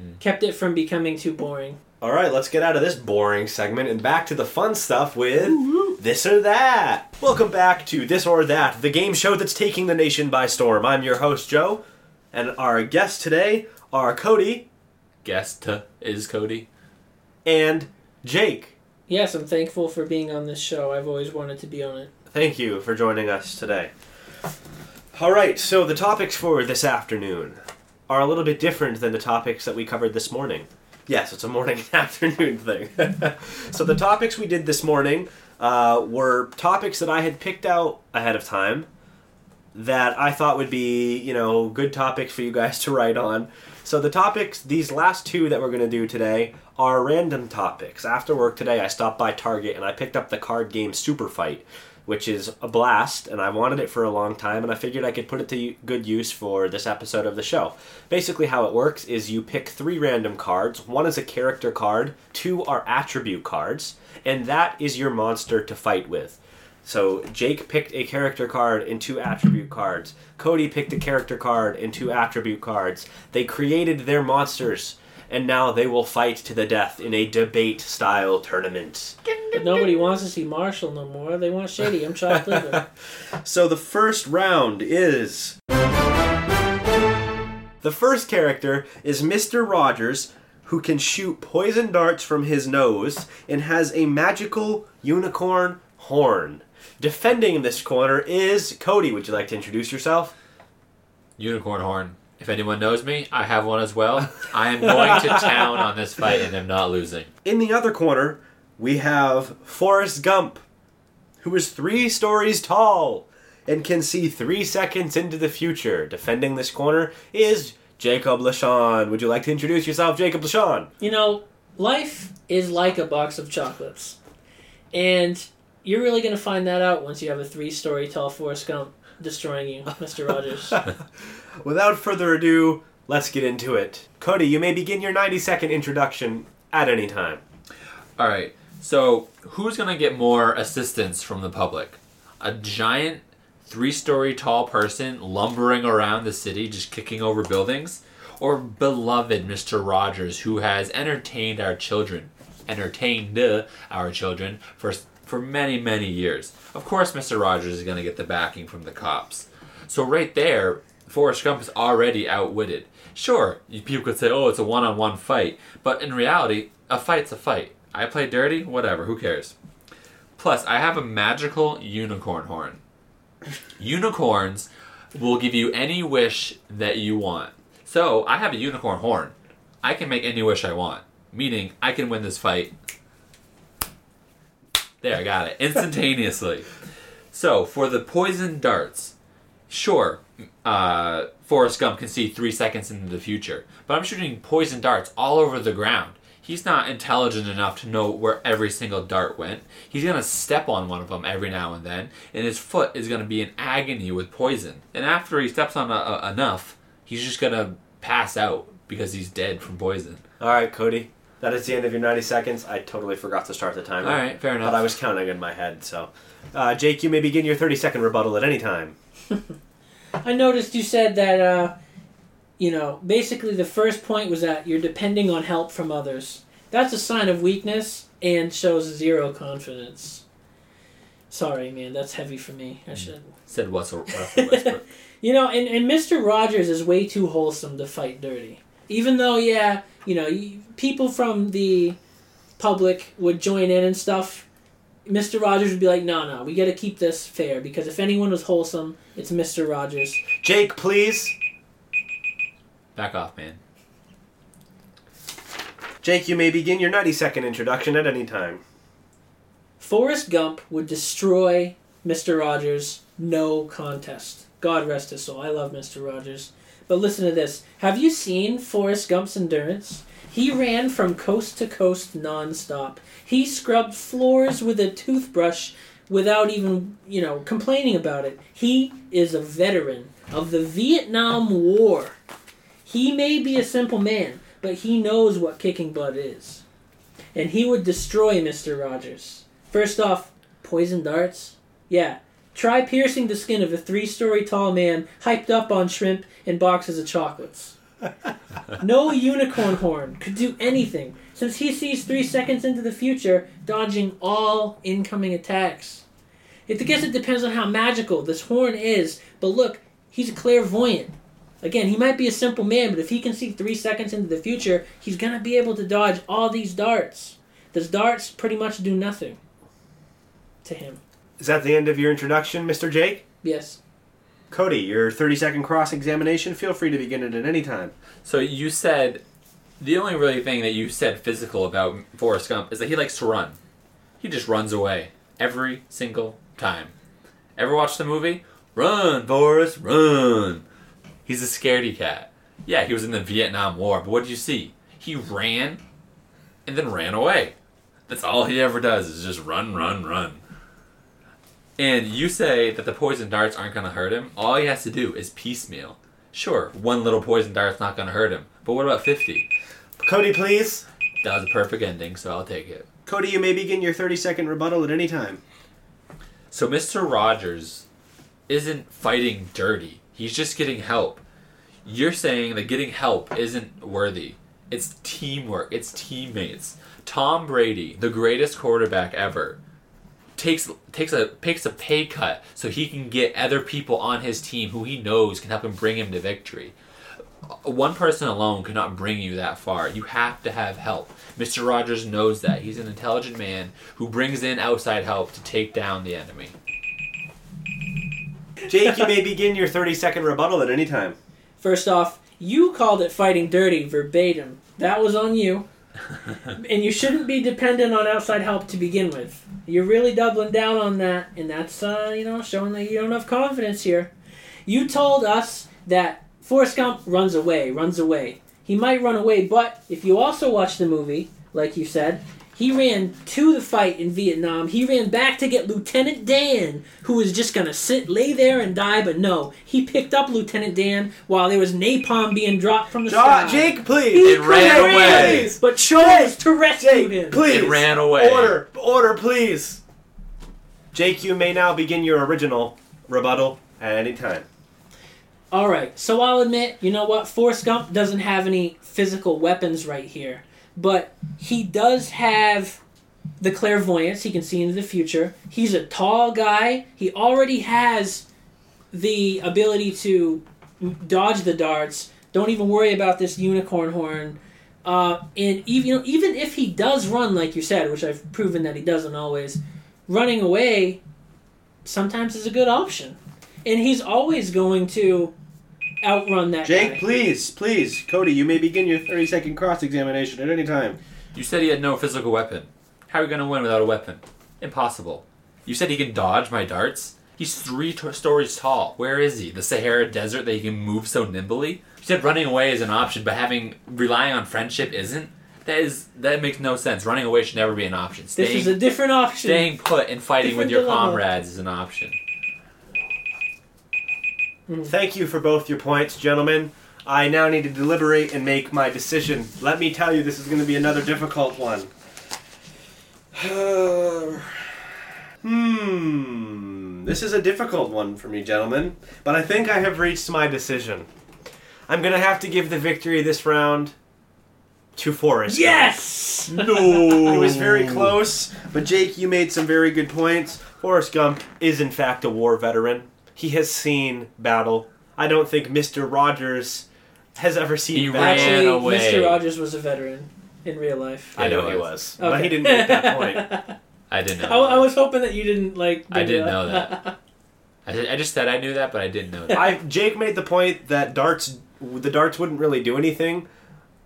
[SPEAKER 2] Mm.
[SPEAKER 3] Kept it from becoming too boring.
[SPEAKER 1] All right, let's get out of this boring segment and back to the fun stuff with This or That. Welcome back to This or That, the game show that's taking the nation by storm. I'm your host, Joe, and our guests today are Cody
[SPEAKER 2] guest is Cody.
[SPEAKER 1] and Jake.
[SPEAKER 3] Yes, I'm thankful for being on this show. I've always wanted to be on it.
[SPEAKER 1] Thank you for joining us today. All right, so the topics for this afternoon are a little bit different than the topics that we covered this morning. Yes, it's a morning and <laughs> afternoon thing. <laughs> so the topics we did this morning uh, were topics that I had picked out ahead of time that I thought would be, you know, good topics for you guys to write on. So the topics, these last two that we're going to do today, are random topics. After work today, I stopped by Target and I picked up the card game Super Fight, which is a blast, and I wanted it for a long time, and I figured I could put it to good use for this episode of the show. Basically, how it works is you pick three random cards. One is a character card, two are attribute cards, and that is your monster to fight with. So Jake picked a character card and two attribute cards. Cody picked a character card and two attribute cards. They created their monsters, and now they will fight to the death in a debate style tournament.
[SPEAKER 3] But nobody wants to see Marshall no more. They want Shady. I'm chopped liver. <laughs>
[SPEAKER 1] So the first round is. The first character is Mr. Rogers, who can shoot poison darts from his nose and has a magical unicorn horn. Defending this corner is Cody. Would you like to introduce yourself?
[SPEAKER 2] Unicorn horn. If anyone knows me, I have one as well. I am going to <laughs> town on this fight and am not losing.
[SPEAKER 1] In the other corner, we have Forrest Gump, who is three stories tall and can see three seconds into the future. Defending this corner is Jacob LaShawn. Would you like to introduce yourself, Jacob LaShawn?
[SPEAKER 3] You know, life is like a box of chocolates. And you're really going to find that out once you have a three story tall Forrest Gump destroying you, Mr. <laughs> Rogers. <laughs>
[SPEAKER 1] Without further ado, let's get into it. Cody, you may begin your 90 second introduction at any time.
[SPEAKER 2] All right. So, who's going to get more assistance from the public? A giant three story tall person lumbering around the city, just kicking over buildings? Or beloved Mr. Rogers, who has entertained our children, entertained our children for, for many, many years? Of course, Mr. Rogers is going to get the backing from the cops. So, right there, Forrest Gump is already outwitted. Sure, you- people could say, oh, it's a one on one fight, but in reality, a fight's a fight. I play dirty, whatever, who cares? Plus, I have a magical unicorn horn. Unicorns will give you any wish that you want. So, I have a unicorn horn. I can make any wish I want, meaning I can win this fight. There, I got it. <laughs> Instantaneously. So, for the poison darts, sure, uh, Forrest Gump can see three seconds into the future, but I'm shooting poison darts all over the ground. He's not intelligent enough to know where every single dart went. He's gonna step on one of them every now and then, and his foot is gonna be in agony with poison. And after he steps on a, a, enough, he's just gonna pass out because he's dead from poison.
[SPEAKER 1] All right, Cody. That is the end of your 90 seconds. I totally forgot to start the timer.
[SPEAKER 2] All right, fair enough.
[SPEAKER 1] But I was counting in my head, so. Uh, Jake, you may begin your 30 second rebuttal at any time. <laughs>
[SPEAKER 3] I noticed you said that, uh, you know, basically the first point was that you're depending on help from others. That's a sign of weakness and shows zero confidence. Sorry, man, that's heavy for me. I should.
[SPEAKER 2] Said Russell, Russell Westbrook. <laughs>
[SPEAKER 3] You know, and, and Mr. Rogers is way too wholesome to fight dirty. Even though, yeah, you know, people from the public would join in and stuff, Mr. Rogers would be like, no, no, we got to keep this fair because if anyone was wholesome, it's Mr. Rogers.
[SPEAKER 1] Jake, please.
[SPEAKER 2] Back off, man.
[SPEAKER 1] Jake, you may begin your 90 second introduction at any time.
[SPEAKER 3] Forrest Gump would destroy Mr. Rogers, no contest. God rest his soul. I love Mr. Rogers. But listen to this. Have you seen Forrest Gump's endurance? He ran from coast to coast nonstop. He scrubbed floors with a toothbrush without even, you know, complaining about it. He is a veteran of the Vietnam War. He may be a simple man, but he knows what kicking butt is. And he would destroy Mr. Rogers. First off, poison darts? Yeah. Try piercing the skin of a three story tall man hyped up on shrimp and boxes of chocolates. No unicorn horn could do anything since he sees three seconds into the future, dodging all incoming attacks. If I guess it depends on how magical this horn is, but look, he's a clairvoyant. Again, he might be a simple man, but if he can see three seconds into the future, he's gonna be able to dodge all these darts. Those darts pretty much do nothing to him.
[SPEAKER 1] Is that the end of your introduction, Mr. Jake?
[SPEAKER 3] Yes.
[SPEAKER 1] Cody, your 30 second cross examination. Feel free to begin it at any time.
[SPEAKER 2] So you said the only really thing that you said physical about Forrest Gump is that he likes to run. He just runs away every single time. Ever watch the movie? Run, Forrest, run. He's a scaredy cat. Yeah, he was in the Vietnam War, but what did you see? He ran and then ran away. That's all he ever does is just run, run, run. And you say that the poison darts aren't going to hurt him. All he has to do is piecemeal. Sure, one little poison dart's not going to hurt him. But what about 50?
[SPEAKER 1] Cody, please.
[SPEAKER 2] That was a perfect ending, so I'll take it.
[SPEAKER 1] Cody, you may begin your 30 second rebuttal at any time.
[SPEAKER 2] So Mr. Rogers isn't fighting dirty. He's just getting help. You're saying that getting help isn't worthy. It's teamwork. It's teammates. Tom Brady, the greatest quarterback ever, takes takes a takes a pay cut so he can get other people on his team who he knows can help him bring him to victory. One person alone cannot bring you that far. You have to have help. Mr. Rogers knows that. He's an intelligent man who brings in outside help to take down the enemy.
[SPEAKER 1] Jake, you may begin your 30 second rebuttal at any time.
[SPEAKER 3] First off, you called it fighting dirty verbatim. That was on you. <laughs> and you shouldn't be dependent on outside help to begin with. You're really doubling down on that, and that's uh, you know showing that you don't have confidence here. You told us that Forrest Gump runs away, runs away. He might run away, but if you also watch the movie, like you said, he ran to the fight in Vietnam. He ran back to get Lieutenant Dan, who was just gonna sit, lay there and die. But no, he picked up Lieutenant Dan while there was napalm being dropped from the
[SPEAKER 1] Ja-
[SPEAKER 3] sky.
[SPEAKER 1] Jake, please.
[SPEAKER 3] He
[SPEAKER 2] It ran away.
[SPEAKER 3] breathe, but chose to rescue
[SPEAKER 1] Jake,
[SPEAKER 3] him.
[SPEAKER 1] please.
[SPEAKER 2] It ran away.
[SPEAKER 1] Order, order, please. Jake, you may now begin your original rebuttal at any time.
[SPEAKER 3] All right, so I'll admit, you know what? Forrest Gump doesn't have any physical weapons right here, but he does have the clairvoyance. He can see into the future. He's a tall guy. He already has the ability to dodge the darts. Don't even worry about this unicorn horn. Uh, and even you know, even if he does run, like you said, which I've proven that he doesn't always, running away sometimes is a good option. And he's always going to outrun that
[SPEAKER 1] Jake,
[SPEAKER 3] guy.
[SPEAKER 1] please, please. Cody, you may begin your 30 second cross examination at any time.
[SPEAKER 2] You said he had no physical weapon. How are we going to win without a weapon? Impossible. You said he can dodge my darts? He's three t- stories tall. Where is he? The Sahara Desert that he can move so nimbly? You said running away is an option, but having relying on friendship isn't? That is that makes no sense. Running away should never be an option.
[SPEAKER 3] This is a different option.
[SPEAKER 2] staying put and fighting with your
[SPEAKER 3] dilemma.
[SPEAKER 2] comrades is an option.
[SPEAKER 1] Thank you for both your points, gentlemen. I now need to deliberate and make my decision. Let me tell you, this is going to be another difficult one. <sighs> hmm. This is a difficult one for me, gentlemen. But I think I have reached my decision. I'm going to have to give the victory this round to Forrest. Gump.
[SPEAKER 3] Yes.
[SPEAKER 1] No. <laughs> It was very close, but Jake, you made some very good points. Forrest Gump is, in fact, a war veteran. He has seen battle. I don't think Mr. Rogers has ever seen
[SPEAKER 2] He
[SPEAKER 1] battle.
[SPEAKER 2] ran
[SPEAKER 3] Actually,
[SPEAKER 2] away.
[SPEAKER 3] Mr. Rogers was a veteran in real life.
[SPEAKER 1] I know
[SPEAKER 2] Yeah,
[SPEAKER 1] he
[SPEAKER 2] he
[SPEAKER 1] was,
[SPEAKER 2] was.
[SPEAKER 1] but he didn't make that point. <laughs>
[SPEAKER 2] I didn't know.
[SPEAKER 3] I, I was hoping that you didn't like.
[SPEAKER 2] I didn't know that. <laughs> I, I just said I knew that, but I didn't know that.
[SPEAKER 1] I Jake made the point that darts, the darts wouldn't really do anything.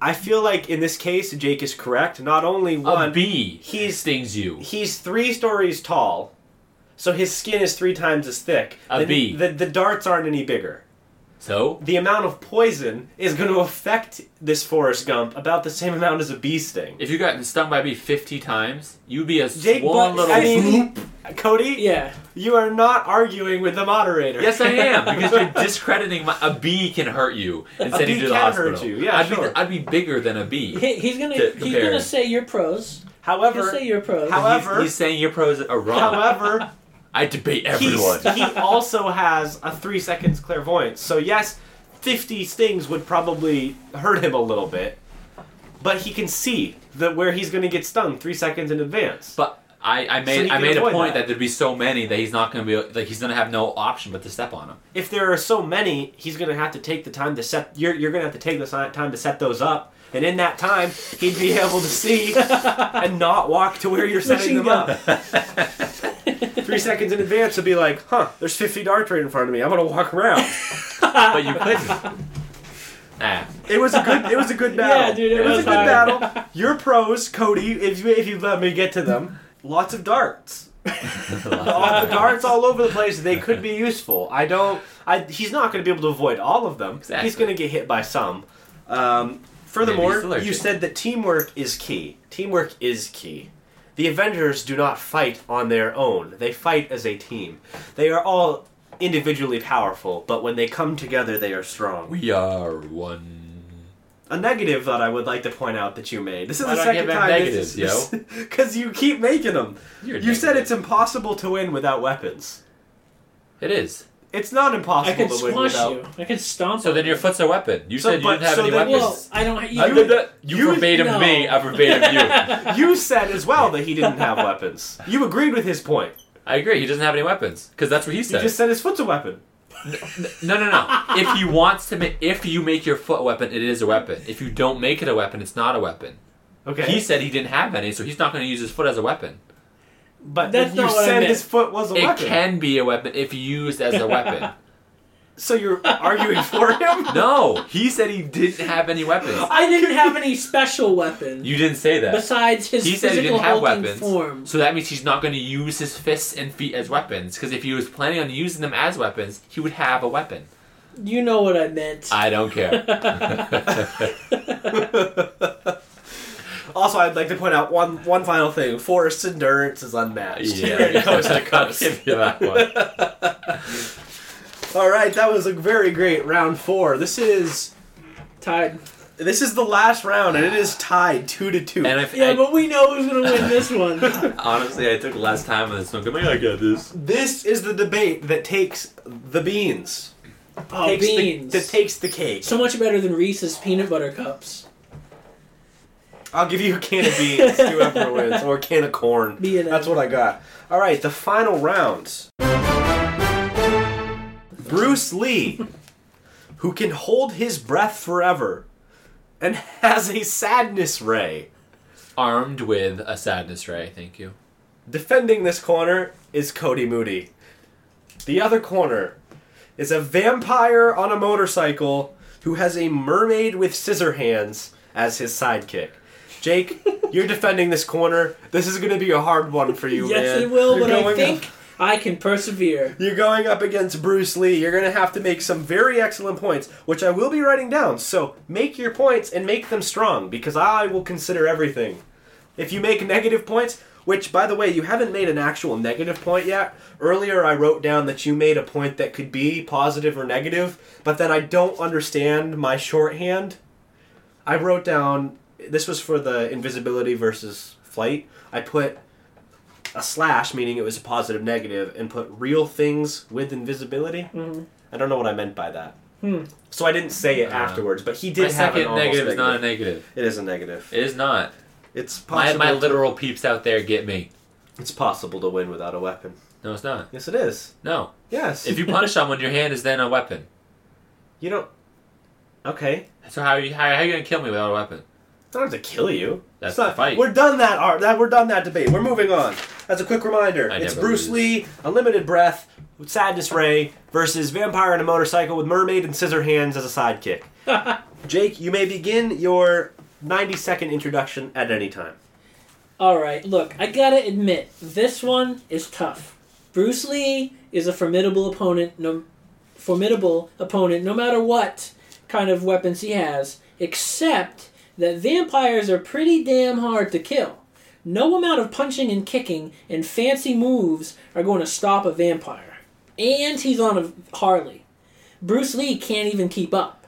[SPEAKER 1] I feel like in this case, Jake is correct. Not only
[SPEAKER 2] A
[SPEAKER 1] one,
[SPEAKER 2] bee
[SPEAKER 1] he's
[SPEAKER 2] stings you.
[SPEAKER 1] he's three stories tall, so his skin is three times as thick.
[SPEAKER 2] A
[SPEAKER 1] the,
[SPEAKER 2] bee.
[SPEAKER 1] The, the darts aren't any bigger.
[SPEAKER 2] So
[SPEAKER 1] The amount of poison is going to affect this Forrest Gump about the same amount as a bee sting.
[SPEAKER 2] if you got stung by a bee fifty times, you'd be a
[SPEAKER 1] Jake,
[SPEAKER 2] swollen
[SPEAKER 1] but,
[SPEAKER 2] little
[SPEAKER 1] I mean, Cody,
[SPEAKER 3] Yeah.
[SPEAKER 1] you are not arguing with the moderator.
[SPEAKER 2] Yes, I am <laughs> because you're discrediting my, a bee can hurt you and
[SPEAKER 1] A
[SPEAKER 2] send you
[SPEAKER 1] bee
[SPEAKER 2] to the
[SPEAKER 1] can
[SPEAKER 2] hospital.
[SPEAKER 1] hurt you, yeah,
[SPEAKER 2] I'd
[SPEAKER 1] sure.
[SPEAKER 2] be I'd be bigger than a bee.
[SPEAKER 3] He, he's gonna
[SPEAKER 2] To
[SPEAKER 3] he's
[SPEAKER 2] compare.
[SPEAKER 3] gonna say your pros.
[SPEAKER 1] However,
[SPEAKER 3] He'll say your pros.
[SPEAKER 1] However-
[SPEAKER 2] he's, he's saying your pros are wrong.
[SPEAKER 1] however, <laughs>
[SPEAKER 2] I debate
[SPEAKER 1] he's,
[SPEAKER 2] everyone.
[SPEAKER 1] he also has a three seconds clairvoyance. So yes, fifty stings would probably hurt him a little bit, but he can see that where he's going to get stung three seconds in advance.
[SPEAKER 2] But I, I made
[SPEAKER 1] he
[SPEAKER 2] I made a point
[SPEAKER 1] that.
[SPEAKER 2] that. there'd be so many that he's not going to be like he's going to have no option but to step on them.
[SPEAKER 1] if there are so many, he's going to have to take the time to set. You're, you're going to have to take the time to set those up, and in that time, he'd be able to see and not walk to where you're setting
[SPEAKER 3] Machine
[SPEAKER 1] them
[SPEAKER 3] gun.
[SPEAKER 1] up. <laughs> Three seconds in advance, he'll be like, "Huh, there's 50 darts right in front of me. I'm going to walk around." <laughs>
[SPEAKER 2] But you couldn't. ah,
[SPEAKER 1] It was a good. It was a good <laughs> battle.
[SPEAKER 3] Yeah, dude, it
[SPEAKER 1] was,
[SPEAKER 3] was
[SPEAKER 1] a good
[SPEAKER 3] hard.
[SPEAKER 1] battle. Your pros, Cody, if you if you let me get to them, lots of darts. lots all, darts all over the place. They could be useful. I don't. I, he's not going to be able to avoid all of them.
[SPEAKER 2] Exactly.
[SPEAKER 1] He's going to get hit by some. Um, furthermore, you said that teamwork is key. Teamwork is key. The Avengers do not fight on their own. They fight as a team. They are all individually powerful, but when they come together, they are strong.
[SPEAKER 2] we are one.
[SPEAKER 1] a negative that I would like to point out that you made. This is
[SPEAKER 2] Why
[SPEAKER 1] the
[SPEAKER 2] do I
[SPEAKER 1] second
[SPEAKER 2] give out
[SPEAKER 1] time
[SPEAKER 2] negatives,
[SPEAKER 1] this
[SPEAKER 2] yo? <laughs>
[SPEAKER 1] Because you keep making them.
[SPEAKER 2] You're
[SPEAKER 1] You said it's impossible to win without weapons.
[SPEAKER 2] It is.
[SPEAKER 1] It's not impossible
[SPEAKER 3] I
[SPEAKER 1] can
[SPEAKER 3] could
[SPEAKER 1] to win
[SPEAKER 3] squash
[SPEAKER 1] without.
[SPEAKER 3] you. I could stomp.
[SPEAKER 2] So
[SPEAKER 3] on
[SPEAKER 2] then
[SPEAKER 3] you.
[SPEAKER 2] your foot's a weapon. You
[SPEAKER 1] So,
[SPEAKER 2] said you
[SPEAKER 1] but-
[SPEAKER 2] didn't have
[SPEAKER 1] so
[SPEAKER 2] any
[SPEAKER 1] then-
[SPEAKER 2] weapons.
[SPEAKER 3] Well, I don't. You,
[SPEAKER 2] I did that. You,
[SPEAKER 1] you-
[SPEAKER 2] verbatim
[SPEAKER 3] no.
[SPEAKER 2] me. I verbatim you. <laughs>
[SPEAKER 1] You said as well that he didn't have <laughs> weapons. You agreed with his point.
[SPEAKER 2] I agree. He doesn't have any weapons because that's what he
[SPEAKER 1] You
[SPEAKER 2] said.
[SPEAKER 1] just said his foot's a weapon.
[SPEAKER 2] No, no, no. if he wants to make, if you make your foot a weapon, it is a weapon. If you don't make it a weapon, it's not a weapon.
[SPEAKER 1] Okay.
[SPEAKER 2] He said he didn't have any, so he's not going to use his foot as a weapon.
[SPEAKER 1] But
[SPEAKER 3] That's
[SPEAKER 1] you
[SPEAKER 3] not what I
[SPEAKER 1] said
[SPEAKER 3] meant.
[SPEAKER 1] his foot was a
[SPEAKER 2] It
[SPEAKER 1] weapon.
[SPEAKER 2] can be a weapon if used as a weapon. <laughs>
[SPEAKER 1] So you're arguing for him? <laughs>
[SPEAKER 2] no, he said he didn't have any weapons.
[SPEAKER 3] I didn't have any special weapon
[SPEAKER 2] You didn't say that.
[SPEAKER 3] besides his
[SPEAKER 2] He said he
[SPEAKER 3] physical
[SPEAKER 2] didn't have
[SPEAKER 3] hulking
[SPEAKER 2] weapons,
[SPEAKER 3] form.
[SPEAKER 2] so that means he's not going to use his fists and feet as weapons. Because if he was planning on using them as weapons, he would have a weapon.
[SPEAKER 3] You know what I meant.
[SPEAKER 2] I don't care. <laughs>
[SPEAKER 1] Also, I'd like to point out one one final thing. Forrest's endurance is unmatched.
[SPEAKER 2] yeah, <laughs>
[SPEAKER 1] coast <laughs> to
[SPEAKER 2] I'll
[SPEAKER 1] coast.
[SPEAKER 2] give you that one. <laughs>
[SPEAKER 1] All right, that was a very great round four. This is
[SPEAKER 3] Tied.
[SPEAKER 1] this is the last round, and it is tied two to two.
[SPEAKER 2] And if
[SPEAKER 3] Yeah,
[SPEAKER 2] I,
[SPEAKER 3] but we know who's gonna win this one.
[SPEAKER 2] honestly, I took less time on this one. Come here, I got this.
[SPEAKER 1] this is the debate that takes the beans.
[SPEAKER 3] Oh,
[SPEAKER 1] takes
[SPEAKER 3] beans.
[SPEAKER 1] The, that takes the cake.
[SPEAKER 3] so much better than Reese's peanut butter cups.
[SPEAKER 1] I'll give you a can of beans, <laughs> whoever wins, or a can of corn.
[SPEAKER 3] Be it
[SPEAKER 1] That's what I got. All right, the final round. Bruce Lee, <laughs> who can hold his breath forever, and has a sadness ray.
[SPEAKER 2] Armed with a sadness ray, thank you.
[SPEAKER 1] Defending this corner is Cody Moody. The other corner is a vampire on a motorcycle who has a mermaid with scissor hands as his sidekick. Jake, you're defending this corner. This is going to be a hard one for you,
[SPEAKER 3] yes,
[SPEAKER 1] man.
[SPEAKER 3] it will,
[SPEAKER 1] You're
[SPEAKER 3] but I think
[SPEAKER 1] up-
[SPEAKER 3] I can persevere.
[SPEAKER 1] you're going up against Bruce Lee. You're going to have to make some very excellent points, which I will be writing down. So make your points and make them strong because I will consider everything. If you make negative points, which by the way, you haven't made an actual negative point yet. Earlier I wrote down that you made a point that could be positive or negative, but then I don't understand my shorthand. I wrote down this was for the invisibility versus flight. I put a slash, meaning it was a positive negative, and put real things with invisibility.
[SPEAKER 3] Mhm.
[SPEAKER 1] I don't know what I meant by that.
[SPEAKER 3] Hmm.
[SPEAKER 1] So I didn't say it
[SPEAKER 2] Uh,
[SPEAKER 1] afterwards, but he
[SPEAKER 2] My
[SPEAKER 1] did have
[SPEAKER 2] second
[SPEAKER 1] almost
[SPEAKER 2] negative is not a negative.
[SPEAKER 1] It is a negative.
[SPEAKER 2] It is not.
[SPEAKER 1] It's
[SPEAKER 2] My,
[SPEAKER 1] possible.
[SPEAKER 2] my
[SPEAKER 1] to-
[SPEAKER 2] literal peeps out there get me.
[SPEAKER 1] It's possible to win without a weapon.
[SPEAKER 2] No, it's not.
[SPEAKER 1] Yes, it is.
[SPEAKER 2] No.
[SPEAKER 1] Yes.
[SPEAKER 2] If you punch someone, your hand is then a weapon.
[SPEAKER 1] you don't. Okay.
[SPEAKER 2] So how are you how, how are you gonna kill me without a weapon?
[SPEAKER 1] I don't have to kill you.
[SPEAKER 2] That's
[SPEAKER 1] It's not,
[SPEAKER 2] the fight.
[SPEAKER 1] We're done that art. That we're done that debate. We're moving on. As a quick reminder,
[SPEAKER 2] I
[SPEAKER 1] it's Bruce
[SPEAKER 2] lose.
[SPEAKER 1] Lee, Unlimited Breath, with Sadness Ray versus Vampire on a motorcycle with Mermaid and Scissor Hands as a sidekick. <laughs> Jake, you may begin your 90 second introduction at any time.
[SPEAKER 3] All right, look, I gotta admit, this one is tough. Bruce Lee is a formidable opponent, no, formidable opponent, no matter what kind of weapons he has. Except that vampires are pretty damn hard to kill. No amount of punching and kicking and fancy moves are going to stop a vampire. And he's on a Harley. Bruce Lee can't even keep up.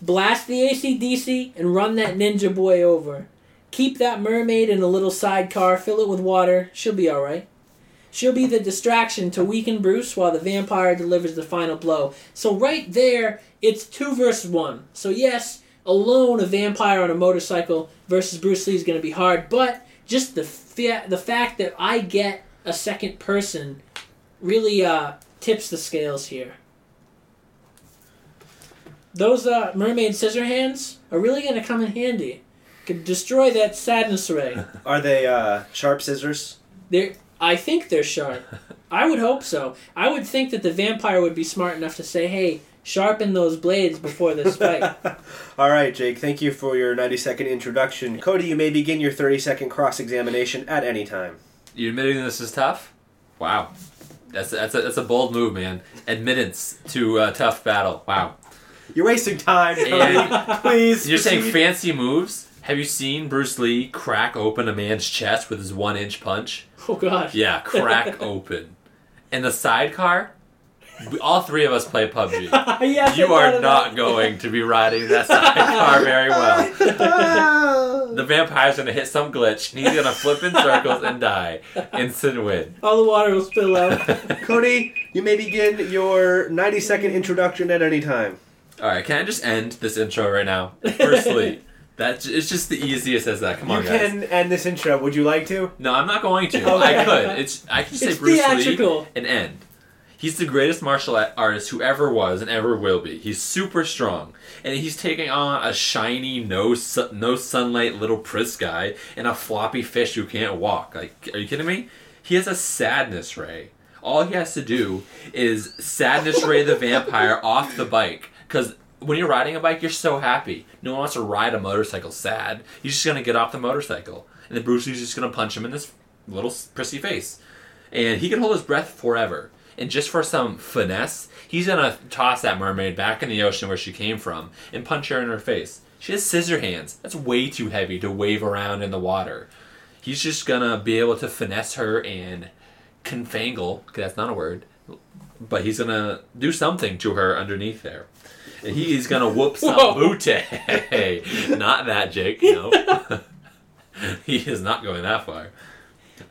[SPEAKER 3] Blast the ACDC and run that ninja boy over. Keep that mermaid in a little sidecar, fill it with water, she'll be alright. She'll be the distraction to weaken Bruce while the vampire delivers the final blow. So, right there, it's two versus one. So, yes, alone a vampire on a motorcycle versus Bruce Lee is going to be hard, but just the, fa- the fact that I get a second person really uh, tips the scales here. Those uh, mermaid scissor hands are really going to come in handy. Could destroy that sadness ray. <laughs>
[SPEAKER 1] Are they uh, sharp scissors?
[SPEAKER 3] They're, I think they're sharp. I would hope so. I would think that the vampire would be smart enough to say, "Hey, sharpen those blades before this <laughs> fight."
[SPEAKER 1] All right, Jake, thank you for your 90 second introduction. Cody, you may begin your 30 second cross examination at any time.
[SPEAKER 2] You admitting this is tough? Wow. That's that's a, that's a bold move, man. Admittance to a tough battle. Wow.
[SPEAKER 1] You're wasting time, Cody. <laughs> Please.
[SPEAKER 2] You're saying fancy moves? Have you seen Bruce Lee crack open a man's chest with his one inch punch?
[SPEAKER 3] oh gosh.
[SPEAKER 2] Yeah, crack <laughs> open. And the sidecar? We, all three of us play PUBG. <laughs>
[SPEAKER 3] yes,
[SPEAKER 2] You
[SPEAKER 3] I
[SPEAKER 2] are not
[SPEAKER 3] that.
[SPEAKER 2] going to be riding that sidecar very well. <laughs> Oh. The vampire's gonna hit some glitch, and he's gonna flip in circles and die. Instant win.
[SPEAKER 3] All the water will spill out. <laughs>
[SPEAKER 1] Cody, you may begin your 90 second introduction at any time.
[SPEAKER 2] All right, can I just end this intro right now? Firstly, that it's just the easiest as that. Come on, guys.
[SPEAKER 1] you
[SPEAKER 2] guys.
[SPEAKER 1] can end this intro. Would you like to?
[SPEAKER 2] No, I'm not going to.
[SPEAKER 1] Okay.
[SPEAKER 2] I could. It's I can say
[SPEAKER 3] It's
[SPEAKER 2] Bruce
[SPEAKER 3] theatrical.
[SPEAKER 2] Lee and end. He's the greatest martial artist who ever was and ever will be. He's super strong, and he's taking on a shiny, no su- no sunlight little priss guy and a floppy fish who can't walk. Like, are you kidding me? He has a sadness ray. All he has to do is sadness ray the vampire <laughs> off the bike. Because when you're riding a bike, you're so happy. No one wants to ride a motorcycle sad. He's just gonna get off the motorcycle, and then Bruce Lee's just gonna punch him in this little prissy face, and he can hold his breath forever. And just for some finesse, he's gonna toss that mermaid back in the ocean where she came from and punch her in her face. She has scissor hands. That's way too heavy to wave around in the water. He's just gonna be able to finesse her and confangle, 'cause that's not a word, but he's gonna do something to her underneath there. And he's gonna whoop some booty. <laughs> not that, Jake. No. <laughs> he is not going that far.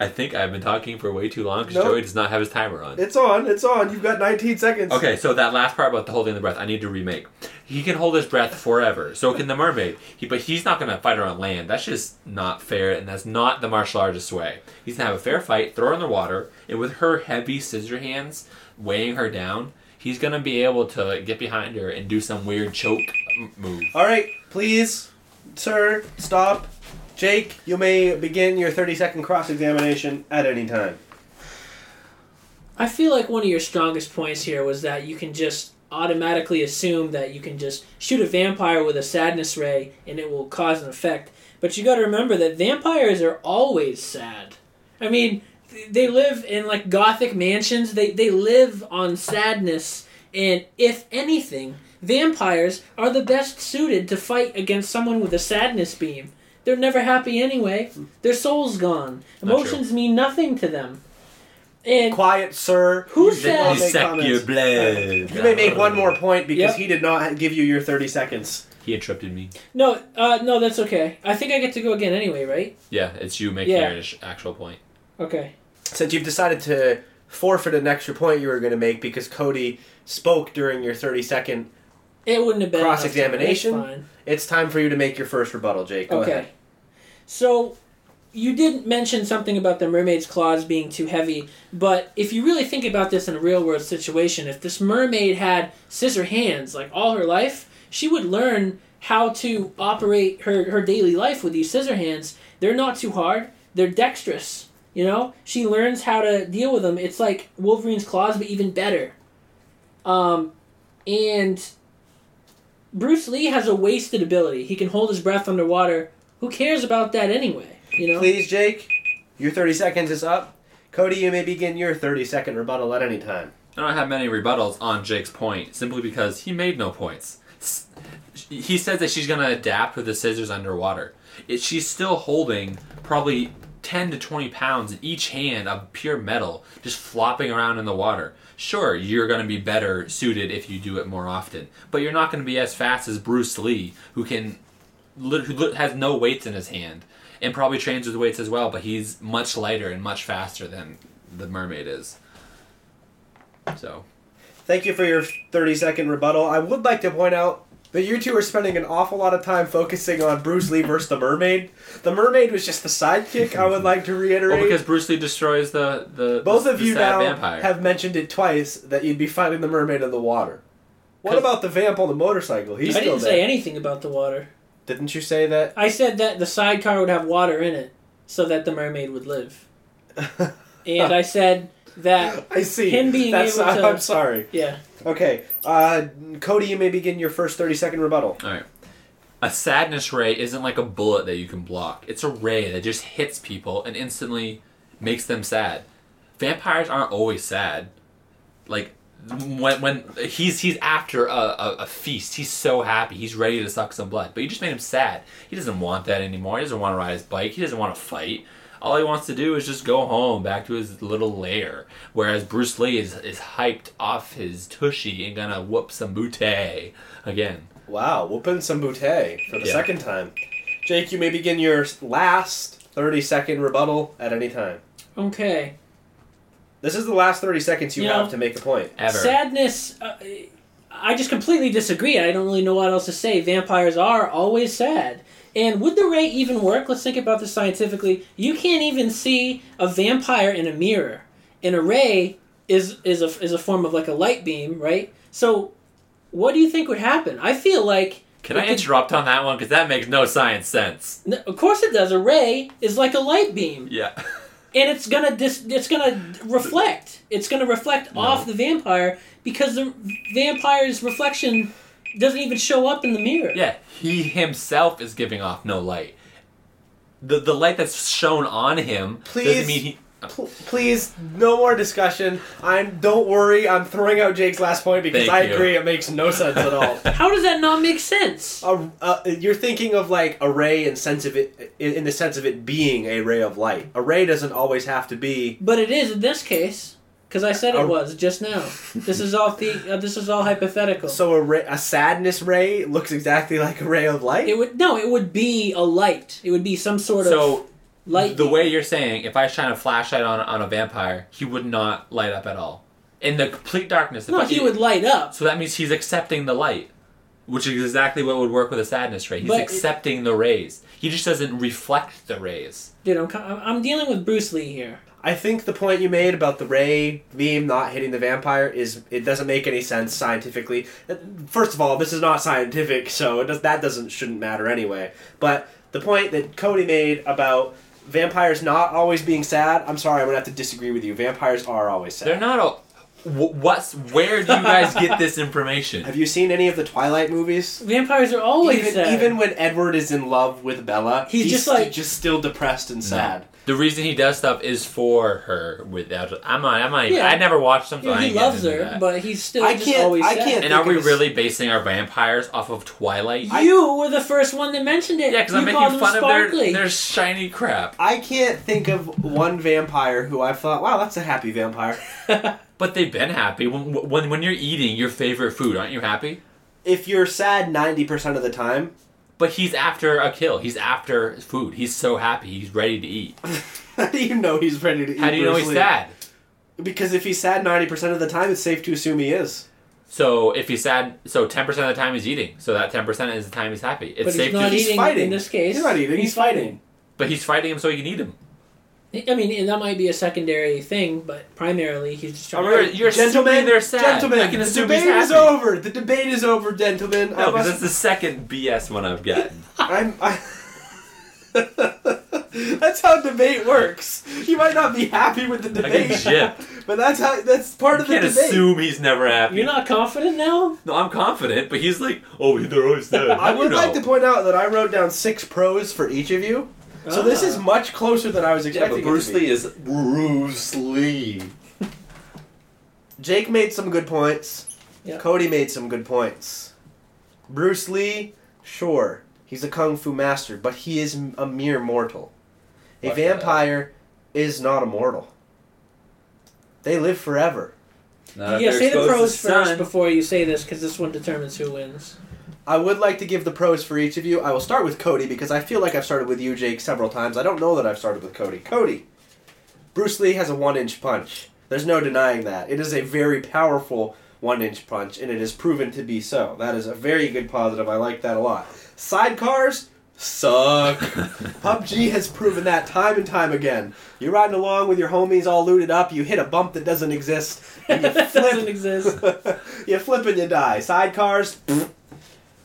[SPEAKER 2] I think I've been talking for way too long because
[SPEAKER 1] Nope.
[SPEAKER 2] Joey does not have his timer on.
[SPEAKER 1] It's on. It's on. You've got 19 seconds.
[SPEAKER 2] Okay, so that last part about the holding the breath, I need to remake. He can hold his breath forever. So can the mermaid. He, but he's not going to fight her on land. That's just not fair, and that's not the martial artist way. He's going to have a fair fight, throw her in the water, and with her heavy scissor hands weighing her down, he's going to be able to get behind her and do some weird choke m- move.
[SPEAKER 1] All right, please, sir, stop. Jake, you may begin your 30 second cross examination at any time.
[SPEAKER 3] I feel like one of your strongest points here was that you can just automatically assume that you can just shoot a vampire with a sadness ray and it will cause an effect. But you got to remember that vampires are always sad. I mean, they live in like gothic mansions. They they live on sadness and if anything, vampires are the best suited to fight against someone with a sadness beam. They're never happy anyway. Their soul's gone. Emotions mean nothing to them. And
[SPEAKER 1] Quiet, sir.
[SPEAKER 3] Who
[SPEAKER 1] You did
[SPEAKER 3] said-
[SPEAKER 1] make comments. You may make one more point because
[SPEAKER 3] Yep.
[SPEAKER 1] he did not give you your 30 seconds.
[SPEAKER 2] He interrupted me.
[SPEAKER 3] No, uh, no, that's okay. I think I get to go again anyway, right?
[SPEAKER 2] Yeah, it's you making
[SPEAKER 3] Yeah.
[SPEAKER 2] your ish- actual point.
[SPEAKER 3] Okay.
[SPEAKER 1] Since you've decided to forfeit an extra point you were going to make because Cody spoke during your 30 second,
[SPEAKER 3] It wouldn't have been.
[SPEAKER 1] Cross-examination?
[SPEAKER 3] It's
[SPEAKER 1] it's time for you to make your first rebuttal, Jake. Go
[SPEAKER 3] Okay.
[SPEAKER 1] ahead.
[SPEAKER 3] So, you didn't mention something about the mermaid's claws being too heavy, but if you really think about this in a real world situation, if this mermaid had scissor hands like all her life, she would learn how to operate her, her daily life with these scissor hands. They're not too hard, they're dexterous. You know, she learns how to deal with them. It's like Wolverine's claws, but even better. Um, and Bruce Lee has a wasted ability. He can hold his breath underwater. Who cares about that anyway? You know.
[SPEAKER 1] Please, Jake, your 30 seconds is up. Cody, you may begin your 30 second rebuttal at any time.
[SPEAKER 2] I don't have many rebuttals on Jake's point, simply because he made no points. He says that she's going to adapt with the scissors underwater. It, she's still holding probably 10 to 20 pounds in each hand of pure metal, just flopping around in the water. Sure, you're going to be better suited if you do it more often, but you're not going to be as fast as Bruce Lee, who can, who has no weights in his hand, and probably trains with weights as well. But he's much lighter and much faster than the mermaid is. So
[SPEAKER 1] Thank you for your 30 second rebuttal. I would like to point out that you two are spending an awful lot of time focusing on Bruce Lee versus the mermaid. The mermaid was just the sidekick, I would like to reiterate.
[SPEAKER 2] Well, because Bruce Lee destroys the the
[SPEAKER 1] Both
[SPEAKER 2] the,
[SPEAKER 1] of
[SPEAKER 2] the
[SPEAKER 1] you
[SPEAKER 2] sad
[SPEAKER 1] now
[SPEAKER 2] vampire.
[SPEAKER 1] have mentioned it twice that you'd be fighting the mermaid in the water. What about the vamp on the motorcycle? He's
[SPEAKER 3] I
[SPEAKER 1] still
[SPEAKER 3] didn't
[SPEAKER 1] there.
[SPEAKER 3] say anything about the water.
[SPEAKER 1] Didn't you say that?
[SPEAKER 3] I said that the sidecar would have water in it so that the mermaid would live. <laughs> And I said that, <laughs>
[SPEAKER 1] I see.
[SPEAKER 3] Him being
[SPEAKER 1] That's,
[SPEAKER 3] able <laughs> to-
[SPEAKER 1] I'm sorry.
[SPEAKER 3] yeah.
[SPEAKER 1] Okay, uh, Cody, you may begin your first 30 second rebuttal.
[SPEAKER 2] All right. A sadness ray isn't like a bullet that you can block. It's a ray that just hits people and instantly makes them sad. Vampires aren't always sad. Like when when he's he's after a, a, a feast, he's so happy, he's ready to suck some blood. But you just made him sad. He doesn't want that anymore. He doesn't want to ride his bike. He doesn't want to fight. All he wants to do is just go home back to his little lair. Whereas Bruce Lee is, is hyped off his tushy and gonna whoop some booty again.
[SPEAKER 1] Wow, whooping some booty for the
[SPEAKER 2] Yeah.
[SPEAKER 1] second time. Jake, you may begin your last 30 second rebuttal at any time.
[SPEAKER 3] Okay.
[SPEAKER 1] This is the last 30 seconds you
[SPEAKER 3] You
[SPEAKER 1] have
[SPEAKER 3] know,
[SPEAKER 1] to make a point.
[SPEAKER 2] Ever.
[SPEAKER 3] Sadness. Uh, I just completely disagree. I don't really know what else to say. Vampires are always sad. And would the ray even work? Let's think about this scientifically. You can't even see a vampire in a mirror. And a ray is is a is a form of like a light beam, right? So, what do you think would happen? I feel like
[SPEAKER 2] Can I
[SPEAKER 3] could-
[SPEAKER 2] interrupt on that one? Because that makes no science sense.
[SPEAKER 3] N- Of course it does. A ray is like a light beam,
[SPEAKER 2] Yeah.
[SPEAKER 3] and it's gonna dis- it's gonna reflect. It's gonna reflect off the vampire because the vampire's reflection doesn't even show up in the mirror.
[SPEAKER 2] Yeah, he himself is giving off no light. The the light that's shown on him
[SPEAKER 1] Please.
[SPEAKER 2] doesn't mean he.
[SPEAKER 1] Pl- Please, no more discussion. I'm. Don't worry. I'm throwing out Jake's last point because
[SPEAKER 2] Thank
[SPEAKER 1] I
[SPEAKER 2] you.
[SPEAKER 1] agree it makes no sense at all. <laughs>
[SPEAKER 3] How does that not make sense?
[SPEAKER 1] A, uh, you're thinking of like a ray in sense of it in, in the sense of it being a ray of light. A ray doesn't always have to be.
[SPEAKER 3] But it is in this case because I said it
[SPEAKER 1] A-
[SPEAKER 3] was just now. This is all the uh, this is all hypothetical.
[SPEAKER 1] So a ray, a sadness ray looks exactly like a ray of light.
[SPEAKER 3] it would no, it would be a light. It would be some sort of
[SPEAKER 2] So
[SPEAKER 3] light.
[SPEAKER 2] the way you're saying, if I shine a flashlight on on a vampire, he would not light up at all. In the complete darkness.
[SPEAKER 3] no,
[SPEAKER 2] I-
[SPEAKER 3] he would light up.
[SPEAKER 2] So that means he's accepting the light, which is exactly what would work with a sadness ray. He's
[SPEAKER 3] But it-
[SPEAKER 2] accepting the rays. He just doesn't reflect the rays.
[SPEAKER 3] Dude, I'm I'm dealing with Bruce Lee here.
[SPEAKER 1] I think the point you made about the ray beam not hitting the vampire is it doesn't make any sense scientifically. Uh, first of all, this is not scientific, so it does, that doesn't shouldn't matter anyway. But the point that Cody made about vampires not always being sad, I'm sorry, I'm gonna have to disagree with you. Vampires are always sad.
[SPEAKER 2] They're not a. wh- What's where do you guys get this information? <laughs>
[SPEAKER 1] Have you seen any of the Twilight movies?
[SPEAKER 3] Vampires are always
[SPEAKER 1] even,
[SPEAKER 3] sad.
[SPEAKER 1] even when Edward is in love with Bella,
[SPEAKER 3] He's just like-
[SPEAKER 1] just still depressed and sad.
[SPEAKER 2] The reason he does stuff is for her. Without I'm not. I'm not. Even,
[SPEAKER 3] Yeah.
[SPEAKER 2] I never watched them, so
[SPEAKER 3] Yeah,
[SPEAKER 2] I
[SPEAKER 3] he loves her,
[SPEAKER 2] that.
[SPEAKER 3] but he's still
[SPEAKER 1] I
[SPEAKER 3] just
[SPEAKER 1] can't-
[SPEAKER 3] always
[SPEAKER 1] I
[SPEAKER 3] sad.
[SPEAKER 1] can't-
[SPEAKER 2] And are we
[SPEAKER 1] of this-
[SPEAKER 2] really basing our vampires off of Twilight?
[SPEAKER 3] You were the first one that mentioned it.
[SPEAKER 2] yeah, because I'm making
[SPEAKER 3] him
[SPEAKER 2] fun of their,
[SPEAKER 3] sparkly.
[SPEAKER 2] their shiny crap.
[SPEAKER 1] I can't think of one vampire who I thought, wow, that's a happy vampire. <laughs>
[SPEAKER 2] But they've been happy. When, when when you're eating your favorite food, aren't you happy?
[SPEAKER 1] if you're sad 90% of the time,
[SPEAKER 2] But he's after a kill. He's after food. He's so happy. He's ready to eat. <laughs>
[SPEAKER 1] how do you know he's ready to eat?
[SPEAKER 2] How do you know
[SPEAKER 1] Bruce
[SPEAKER 2] he's
[SPEAKER 1] Lee?
[SPEAKER 2] sad?
[SPEAKER 1] Because if he's sad 90% of the time, it's safe to assume he is.
[SPEAKER 2] So if he's sad, so ten percent of the time he's eating. So that ten percent is the time he's happy. It's
[SPEAKER 3] but
[SPEAKER 2] safe
[SPEAKER 3] he's not
[SPEAKER 2] to.
[SPEAKER 1] He's fighting.
[SPEAKER 3] in this case.
[SPEAKER 1] He's not eating, he's fighting.
[SPEAKER 2] But he's fighting him so he can eat him.
[SPEAKER 3] I mean, and that might be a secondary thing, but primarily he's just trying.
[SPEAKER 2] You're- you're assuming they're sad.
[SPEAKER 1] Gentlemen, the debate is over. The debate is over, gentlemen.
[SPEAKER 2] No, because that's the second BS one I've gotten. <laughs>
[SPEAKER 1] I'm. I... <laughs> that's how debate works. You might not be happy with the
[SPEAKER 2] I get
[SPEAKER 1] debate, <laughs> but that's how. That's part
[SPEAKER 2] You
[SPEAKER 1] of the
[SPEAKER 2] can't
[SPEAKER 1] debate.
[SPEAKER 2] assume he's never happy.
[SPEAKER 3] You're not confident now.
[SPEAKER 2] No, I'm confident, but he's like, oh, they're always sad.
[SPEAKER 1] I
[SPEAKER 2] How do you
[SPEAKER 1] would like to point out that I wrote down six pros for each of you. So this is much closer than I was
[SPEAKER 2] Yeah,
[SPEAKER 1] expecting.
[SPEAKER 2] but
[SPEAKER 1] it to
[SPEAKER 2] Bruce
[SPEAKER 1] be.
[SPEAKER 2] Lee is Bruce Lee.
[SPEAKER 1] Jake made some good points.
[SPEAKER 3] Yeah.
[SPEAKER 1] Cody made some good points. Bruce Lee, sure, he's a kung fu master, but he is m- a mere mortal. A
[SPEAKER 2] Fuck
[SPEAKER 1] vampire is not immortal. They live forever.
[SPEAKER 2] Not if
[SPEAKER 3] yeah,
[SPEAKER 2] they're
[SPEAKER 3] say the
[SPEAKER 2] exposed to
[SPEAKER 3] pros first
[SPEAKER 2] sun.
[SPEAKER 3] before you say this, because this one determines who wins.
[SPEAKER 1] I would like to give the pros for each of you. I will start with Cody because I feel like I've started with you, Jake, several times. I don't know that I've started with Cody. Cody, Bruce Lee has a one inch punch. There's no denying that. It is a very powerful one inch punch, and it is proven to be so. That is a very good positive. I like that a lot. Sidecars suck. <laughs> PUBG has proven that time and time again. You're riding along with your homies all looted up, you hit a bump that doesn't exist, and you <laughs> flip
[SPEAKER 3] doesn't exist. <laughs>
[SPEAKER 1] you flip and you die. Sidecars.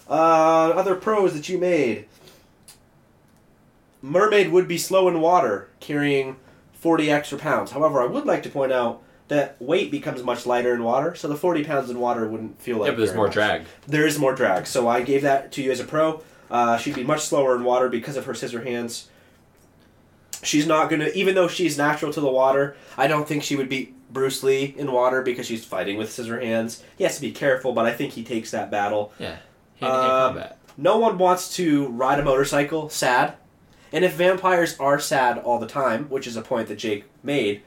[SPEAKER 1] Uh, other pros that you made. Mermaid would be slow in water, carrying 40 extra pounds. However, I would like to point out that weight becomes much lighter in water, so the 40 pounds in water wouldn't feel like
[SPEAKER 2] Yeah, but there's more
[SPEAKER 1] much.
[SPEAKER 2] drag.
[SPEAKER 1] There is more drag, so I gave that to you as a pro. Uh, she'd be much slower in water because of her scissor hands. She's not gonna, even though she's natural to the water. I don't think she would beat Bruce Lee in water because she's fighting with scissor hands. He has to be careful, but I think he takes that battle.
[SPEAKER 2] Yeah. Hand-to-hand
[SPEAKER 1] Um,
[SPEAKER 2] combat.
[SPEAKER 1] No one wants to ride a motorcycle sad. And if vampires are sad all the time, which is a point that Jake made,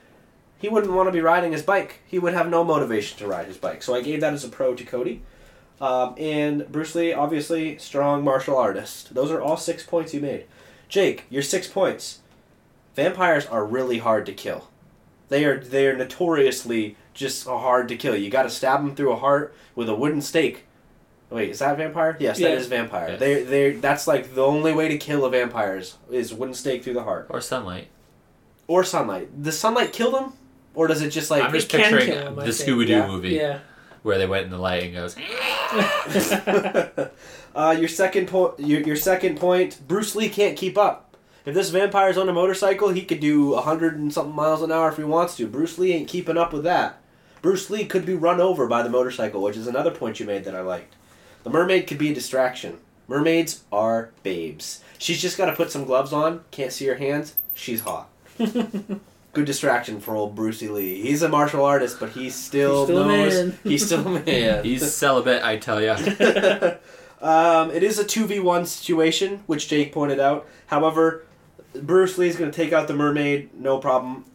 [SPEAKER 1] he wouldn't want to be riding his bike. He would have no motivation to ride his bike. So I gave that as a pro to Cody. Um, and Bruce Lee, obviously, strong martial artist. Those are all six points you made. Jake, your six points. Vampires are really hard to kill. They are they are notoriously just hard to kill. You got to stab them through a heart with a wooden stake. Wait, is that vampire? Yes, that
[SPEAKER 3] Yeah.
[SPEAKER 1] is vampire.
[SPEAKER 2] Yes.
[SPEAKER 1] They they that's like the only way to kill a vampire is, is wooden stake through the heart
[SPEAKER 2] Or sunlight.
[SPEAKER 1] or sunlight. Does sunlight kill them, or does it just like?
[SPEAKER 2] I'm just
[SPEAKER 3] can
[SPEAKER 2] picturing
[SPEAKER 3] kill him,
[SPEAKER 2] the. Scooby Doo
[SPEAKER 1] Yeah.
[SPEAKER 2] movie
[SPEAKER 3] Yeah.
[SPEAKER 2] where they went in the light and goes. <laughs>
[SPEAKER 1] uh, your second point. Your, your second point. Bruce Lee can't keep up. If this vampire's on a motorcycle, he could do a hundred and something miles an hour if he wants to. Bruce Lee ain't keeping up with that. Bruce Lee could be run over by the motorcycle, which is another point you made that I liked. The mermaid could be a distraction. Mermaids are babes. She's just got to put some gloves on. Can't see her hands. She's hot. <laughs> Good distraction for old Brucey Lee. He's a martial artist, but he still,
[SPEAKER 3] He's still a
[SPEAKER 1] knows
[SPEAKER 3] man. <laughs>
[SPEAKER 1] he's still a man. <laughs>
[SPEAKER 2] He's celibate, I tell ya.
[SPEAKER 1] um, it is a 2v1 situation, which Jake pointed out. However, Bruce Lee's going to take out the mermaid, no problem.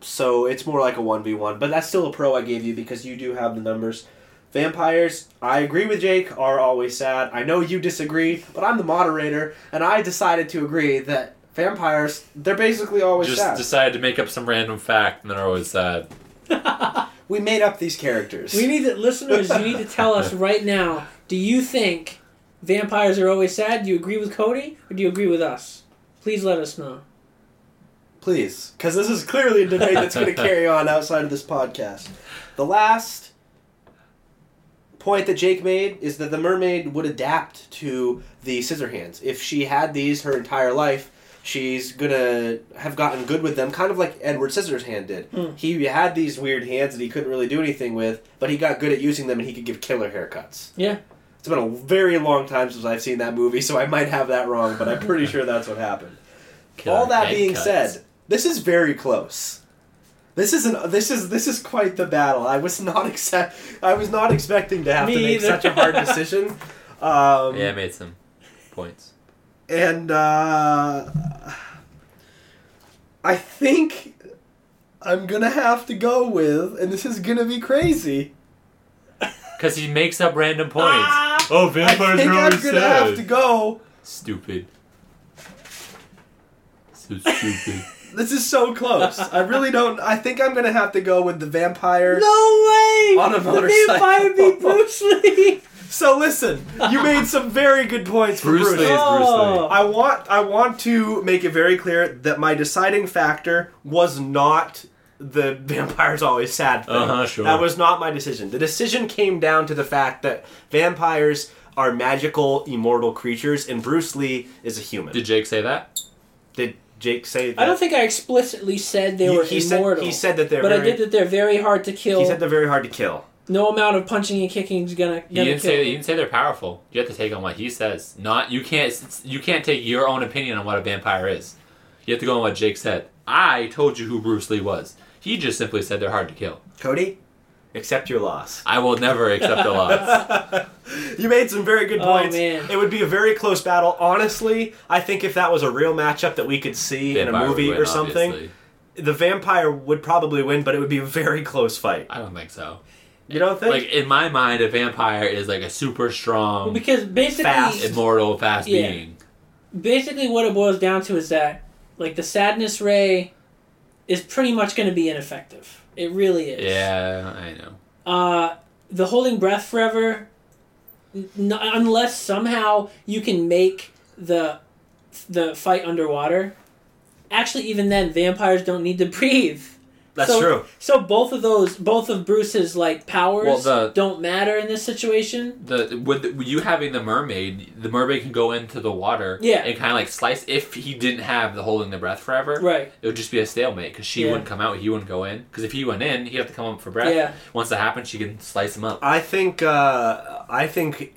[SPEAKER 1] So it's more like a 1v1. But that's still a pro I gave you because you do have the numbers. Vampires, I agree with Jake, are always sad. I know you disagree, but I'm the moderator, and I decided to agree that vampires, they're basically always
[SPEAKER 2] Just
[SPEAKER 1] sad.
[SPEAKER 2] decided to make up some random fact and they're always sad. <laughs>
[SPEAKER 1] we made up these characters.
[SPEAKER 3] We need to, listeners. You need to tell us <laughs> right now. Do you think vampires are always sad? Do you agree with Cody or do you agree with us? Please let us know.
[SPEAKER 1] Please, because this is clearly a debate that's going <laughs> to carry on outside of this podcast. The last point that Jake made is that the mermaid would adapt to the scissor hands. If she had these her entire life, she's gonna have gotten good with them, kind of like Edward Scissorhands did.
[SPEAKER 3] Mm.
[SPEAKER 1] He had these weird hands that he couldn't really do anything with, but he got good at using them and he could give killer haircuts.
[SPEAKER 3] Yeah.
[SPEAKER 1] It's been a very long time since I've seen that movie, so I might have that wrong, but I'm pretty <laughs> sure that's what happened. All that being
[SPEAKER 2] head
[SPEAKER 1] said, this is very close. This is an this is this is quite the battle. I was not accept I was not expecting to have
[SPEAKER 3] Me
[SPEAKER 1] to make
[SPEAKER 3] either.
[SPEAKER 1] such a hard <laughs> decision. Um,
[SPEAKER 2] Yeah, I made some points.
[SPEAKER 1] and uh, I think I'm gonna have to go with, and this is gonna be crazy.
[SPEAKER 2] Because he makes up random points.
[SPEAKER 3] Ah!
[SPEAKER 2] oh,
[SPEAKER 1] I
[SPEAKER 2] vampires
[SPEAKER 1] think
[SPEAKER 2] are
[SPEAKER 1] I'm gonna have to go.
[SPEAKER 2] Stupid. So stupid.
[SPEAKER 1] This is so close. I really don't. I think I'm gonna have to go with the vampire.
[SPEAKER 3] No way!
[SPEAKER 1] On a
[SPEAKER 3] The vampire beat Bruce Lee.
[SPEAKER 1] So listen, you made some very good points for
[SPEAKER 2] Bruce
[SPEAKER 1] Bruce.
[SPEAKER 2] Lee is Bruce
[SPEAKER 3] Oh.
[SPEAKER 2] Lee.
[SPEAKER 1] I want I want to make it very clear that my deciding factor was not the vampires always sad thing.
[SPEAKER 2] Uh-huh, sure.
[SPEAKER 1] That was not my decision. The decision came down to the fact that vampires are magical, immortal creatures, and Bruce Lee is a human.
[SPEAKER 2] Did Jake say that?
[SPEAKER 1] Did Jake say that?
[SPEAKER 3] I don't think I explicitly said they
[SPEAKER 1] He-
[SPEAKER 3] were
[SPEAKER 1] he
[SPEAKER 3] immortal.
[SPEAKER 1] Said, he said that they're
[SPEAKER 3] but I did that they're very hard to kill.
[SPEAKER 1] He said they're very hard to kill.
[SPEAKER 3] no amount of punching and kicking is gonna,
[SPEAKER 2] He
[SPEAKER 3] gonna
[SPEAKER 2] didn't
[SPEAKER 3] kill.
[SPEAKER 2] say.
[SPEAKER 3] them.
[SPEAKER 2] He didn't say they're powerful. You have to take on what he says. Not you can't. You can't take your own opinion on what a vampire is. You have to go on what Jake said. I told you who Bruce Lee was. He just simply said they're hard to kill.
[SPEAKER 1] Cody, accept your loss.
[SPEAKER 2] I will never accept a loss. <laughs>
[SPEAKER 1] you made some very good points.
[SPEAKER 3] Oh,
[SPEAKER 1] points.
[SPEAKER 3] man.
[SPEAKER 1] It would be a very close battle. Honestly, I think if that was a real matchup that we could see in a movie
[SPEAKER 2] win,
[SPEAKER 1] or something,
[SPEAKER 2] obviously.
[SPEAKER 1] the vampire would probably win, but it would be a very close fight.
[SPEAKER 2] I don't think so.
[SPEAKER 1] You don't think?
[SPEAKER 2] Like in my mind, a vampire is like a super strong,
[SPEAKER 3] Well, because basically,
[SPEAKER 1] Fast.
[SPEAKER 2] immortal, fast
[SPEAKER 3] Yeah.
[SPEAKER 2] being.
[SPEAKER 3] basically what it boils down to is that like the sadness ray is pretty much going to be ineffective. It really is.
[SPEAKER 2] Yeah, I know.
[SPEAKER 3] Uh, the holding breath forever, n- unless somehow you can make the the fight underwater. Actually, even then, vampires don't need to <laughs> breathe.
[SPEAKER 1] That's
[SPEAKER 3] so,
[SPEAKER 1] true.
[SPEAKER 3] So both of those, both of Bruce's like powers
[SPEAKER 2] Well, the-
[SPEAKER 3] don't matter in this situation.
[SPEAKER 2] The with you having the mermaid, the mermaid can go into the water,
[SPEAKER 3] Yeah.
[SPEAKER 2] and kind of like slice. If he didn't have the holding the breath forever,
[SPEAKER 3] Right.
[SPEAKER 2] it would just be a stalemate because she
[SPEAKER 3] Yeah.
[SPEAKER 2] wouldn't come out, he wouldn't go in. Because if he went in, he'd have to come up for breath.
[SPEAKER 3] Yeah.
[SPEAKER 2] Once that happens, she can slice him up.
[SPEAKER 1] I think. Uh, I think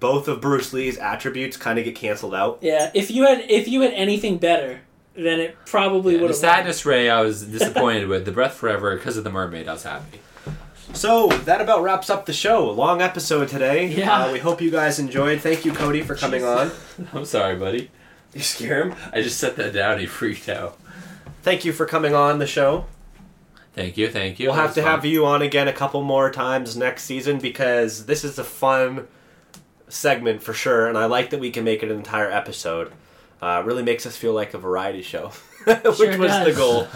[SPEAKER 1] both of Bruce Lee's attributes kind of get canceled out.
[SPEAKER 3] Yeah. If you had if you had anything better, then it probably
[SPEAKER 2] Yeah,
[SPEAKER 3] would
[SPEAKER 2] the
[SPEAKER 3] have.
[SPEAKER 2] sadness ray, I was disappointed with. The breath forever because of the mermaid, I was happy.
[SPEAKER 1] So that about wraps up the show. A Long episode today.
[SPEAKER 3] Yeah.
[SPEAKER 1] Uh, we hope you guys enjoyed. Thank you, Cody, for coming on. <laughs>
[SPEAKER 2] I'm sorry, buddy.
[SPEAKER 1] You scare him.
[SPEAKER 2] I just set that down. He freaked out.
[SPEAKER 1] Thank you for coming on the show.
[SPEAKER 2] Thank you, thank you.
[SPEAKER 1] We'll have to have you on again a couple more times next season because this is a fun segment for sure, and I like that we can make it an entire episode. Uh, really makes us feel like a variety show, <laughs> which
[SPEAKER 3] Sure
[SPEAKER 1] was the goal.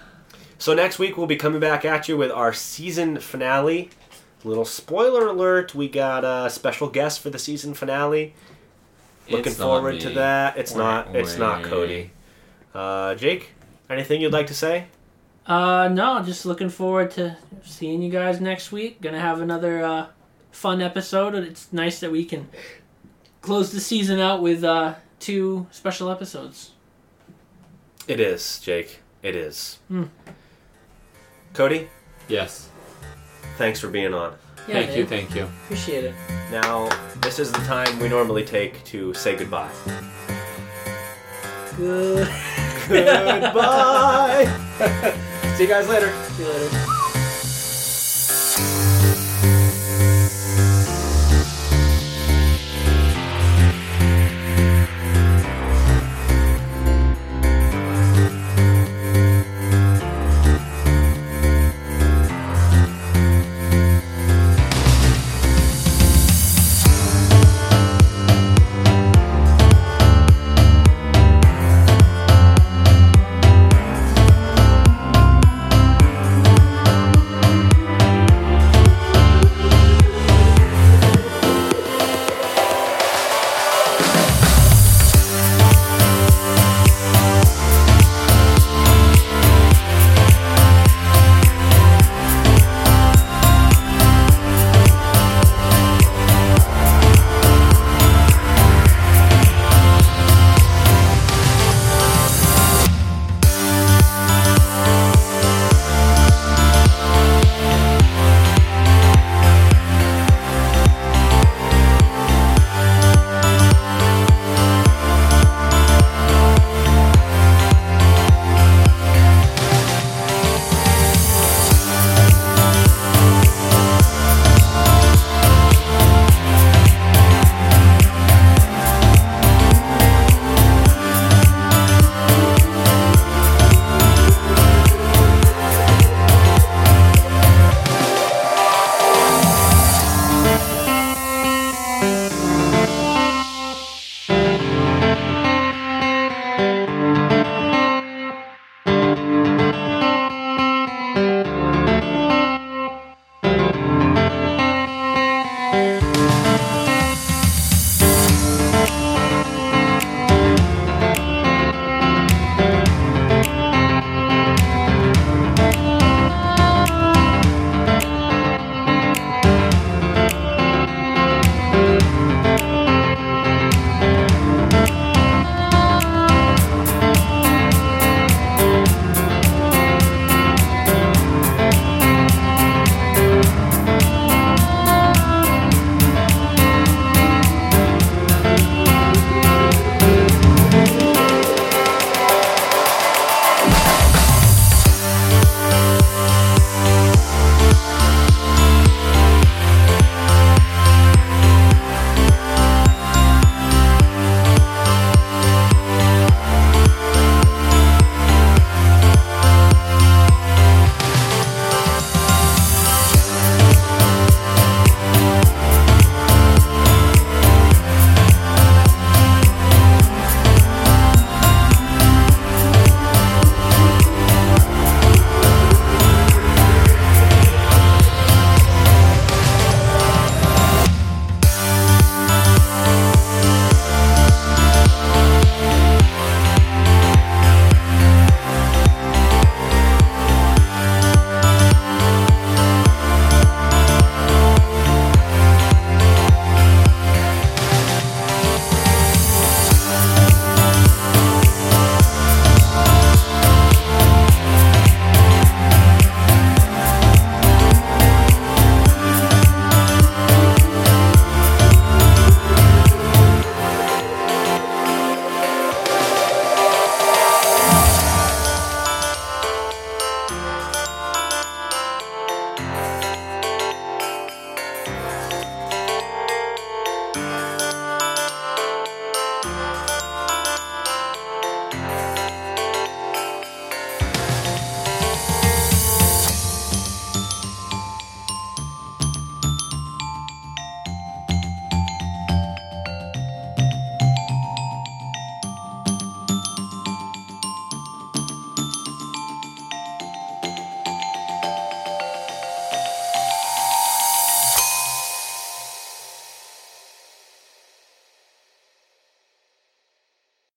[SPEAKER 1] <laughs> so next week we'll be coming back at you with our season finale. Little spoiler alert: we got a special guest for the season finale. Looking
[SPEAKER 2] It's
[SPEAKER 1] forward to that. It's
[SPEAKER 2] Wah,
[SPEAKER 1] not. It's not. Cody. Uh, Jake, anything you'd like to say?
[SPEAKER 3] Uh, no, just looking forward to seeing you guys next week. Gonna have another uh, fun episode. and It's nice that we can close the season out with uh, two special episodes.
[SPEAKER 1] It is, Jake. It is.
[SPEAKER 3] Hmm.
[SPEAKER 1] Cody,
[SPEAKER 2] Yes.
[SPEAKER 1] thanks for being on.
[SPEAKER 3] Yeah,
[SPEAKER 2] thank you,
[SPEAKER 3] Dave.
[SPEAKER 2] thank you.
[SPEAKER 3] Appreciate it.
[SPEAKER 1] Now, this is the time we normally take to say goodbye.
[SPEAKER 3] Good. <laughs>
[SPEAKER 1] goodbye. <laughs> See you guys later.
[SPEAKER 3] See you later.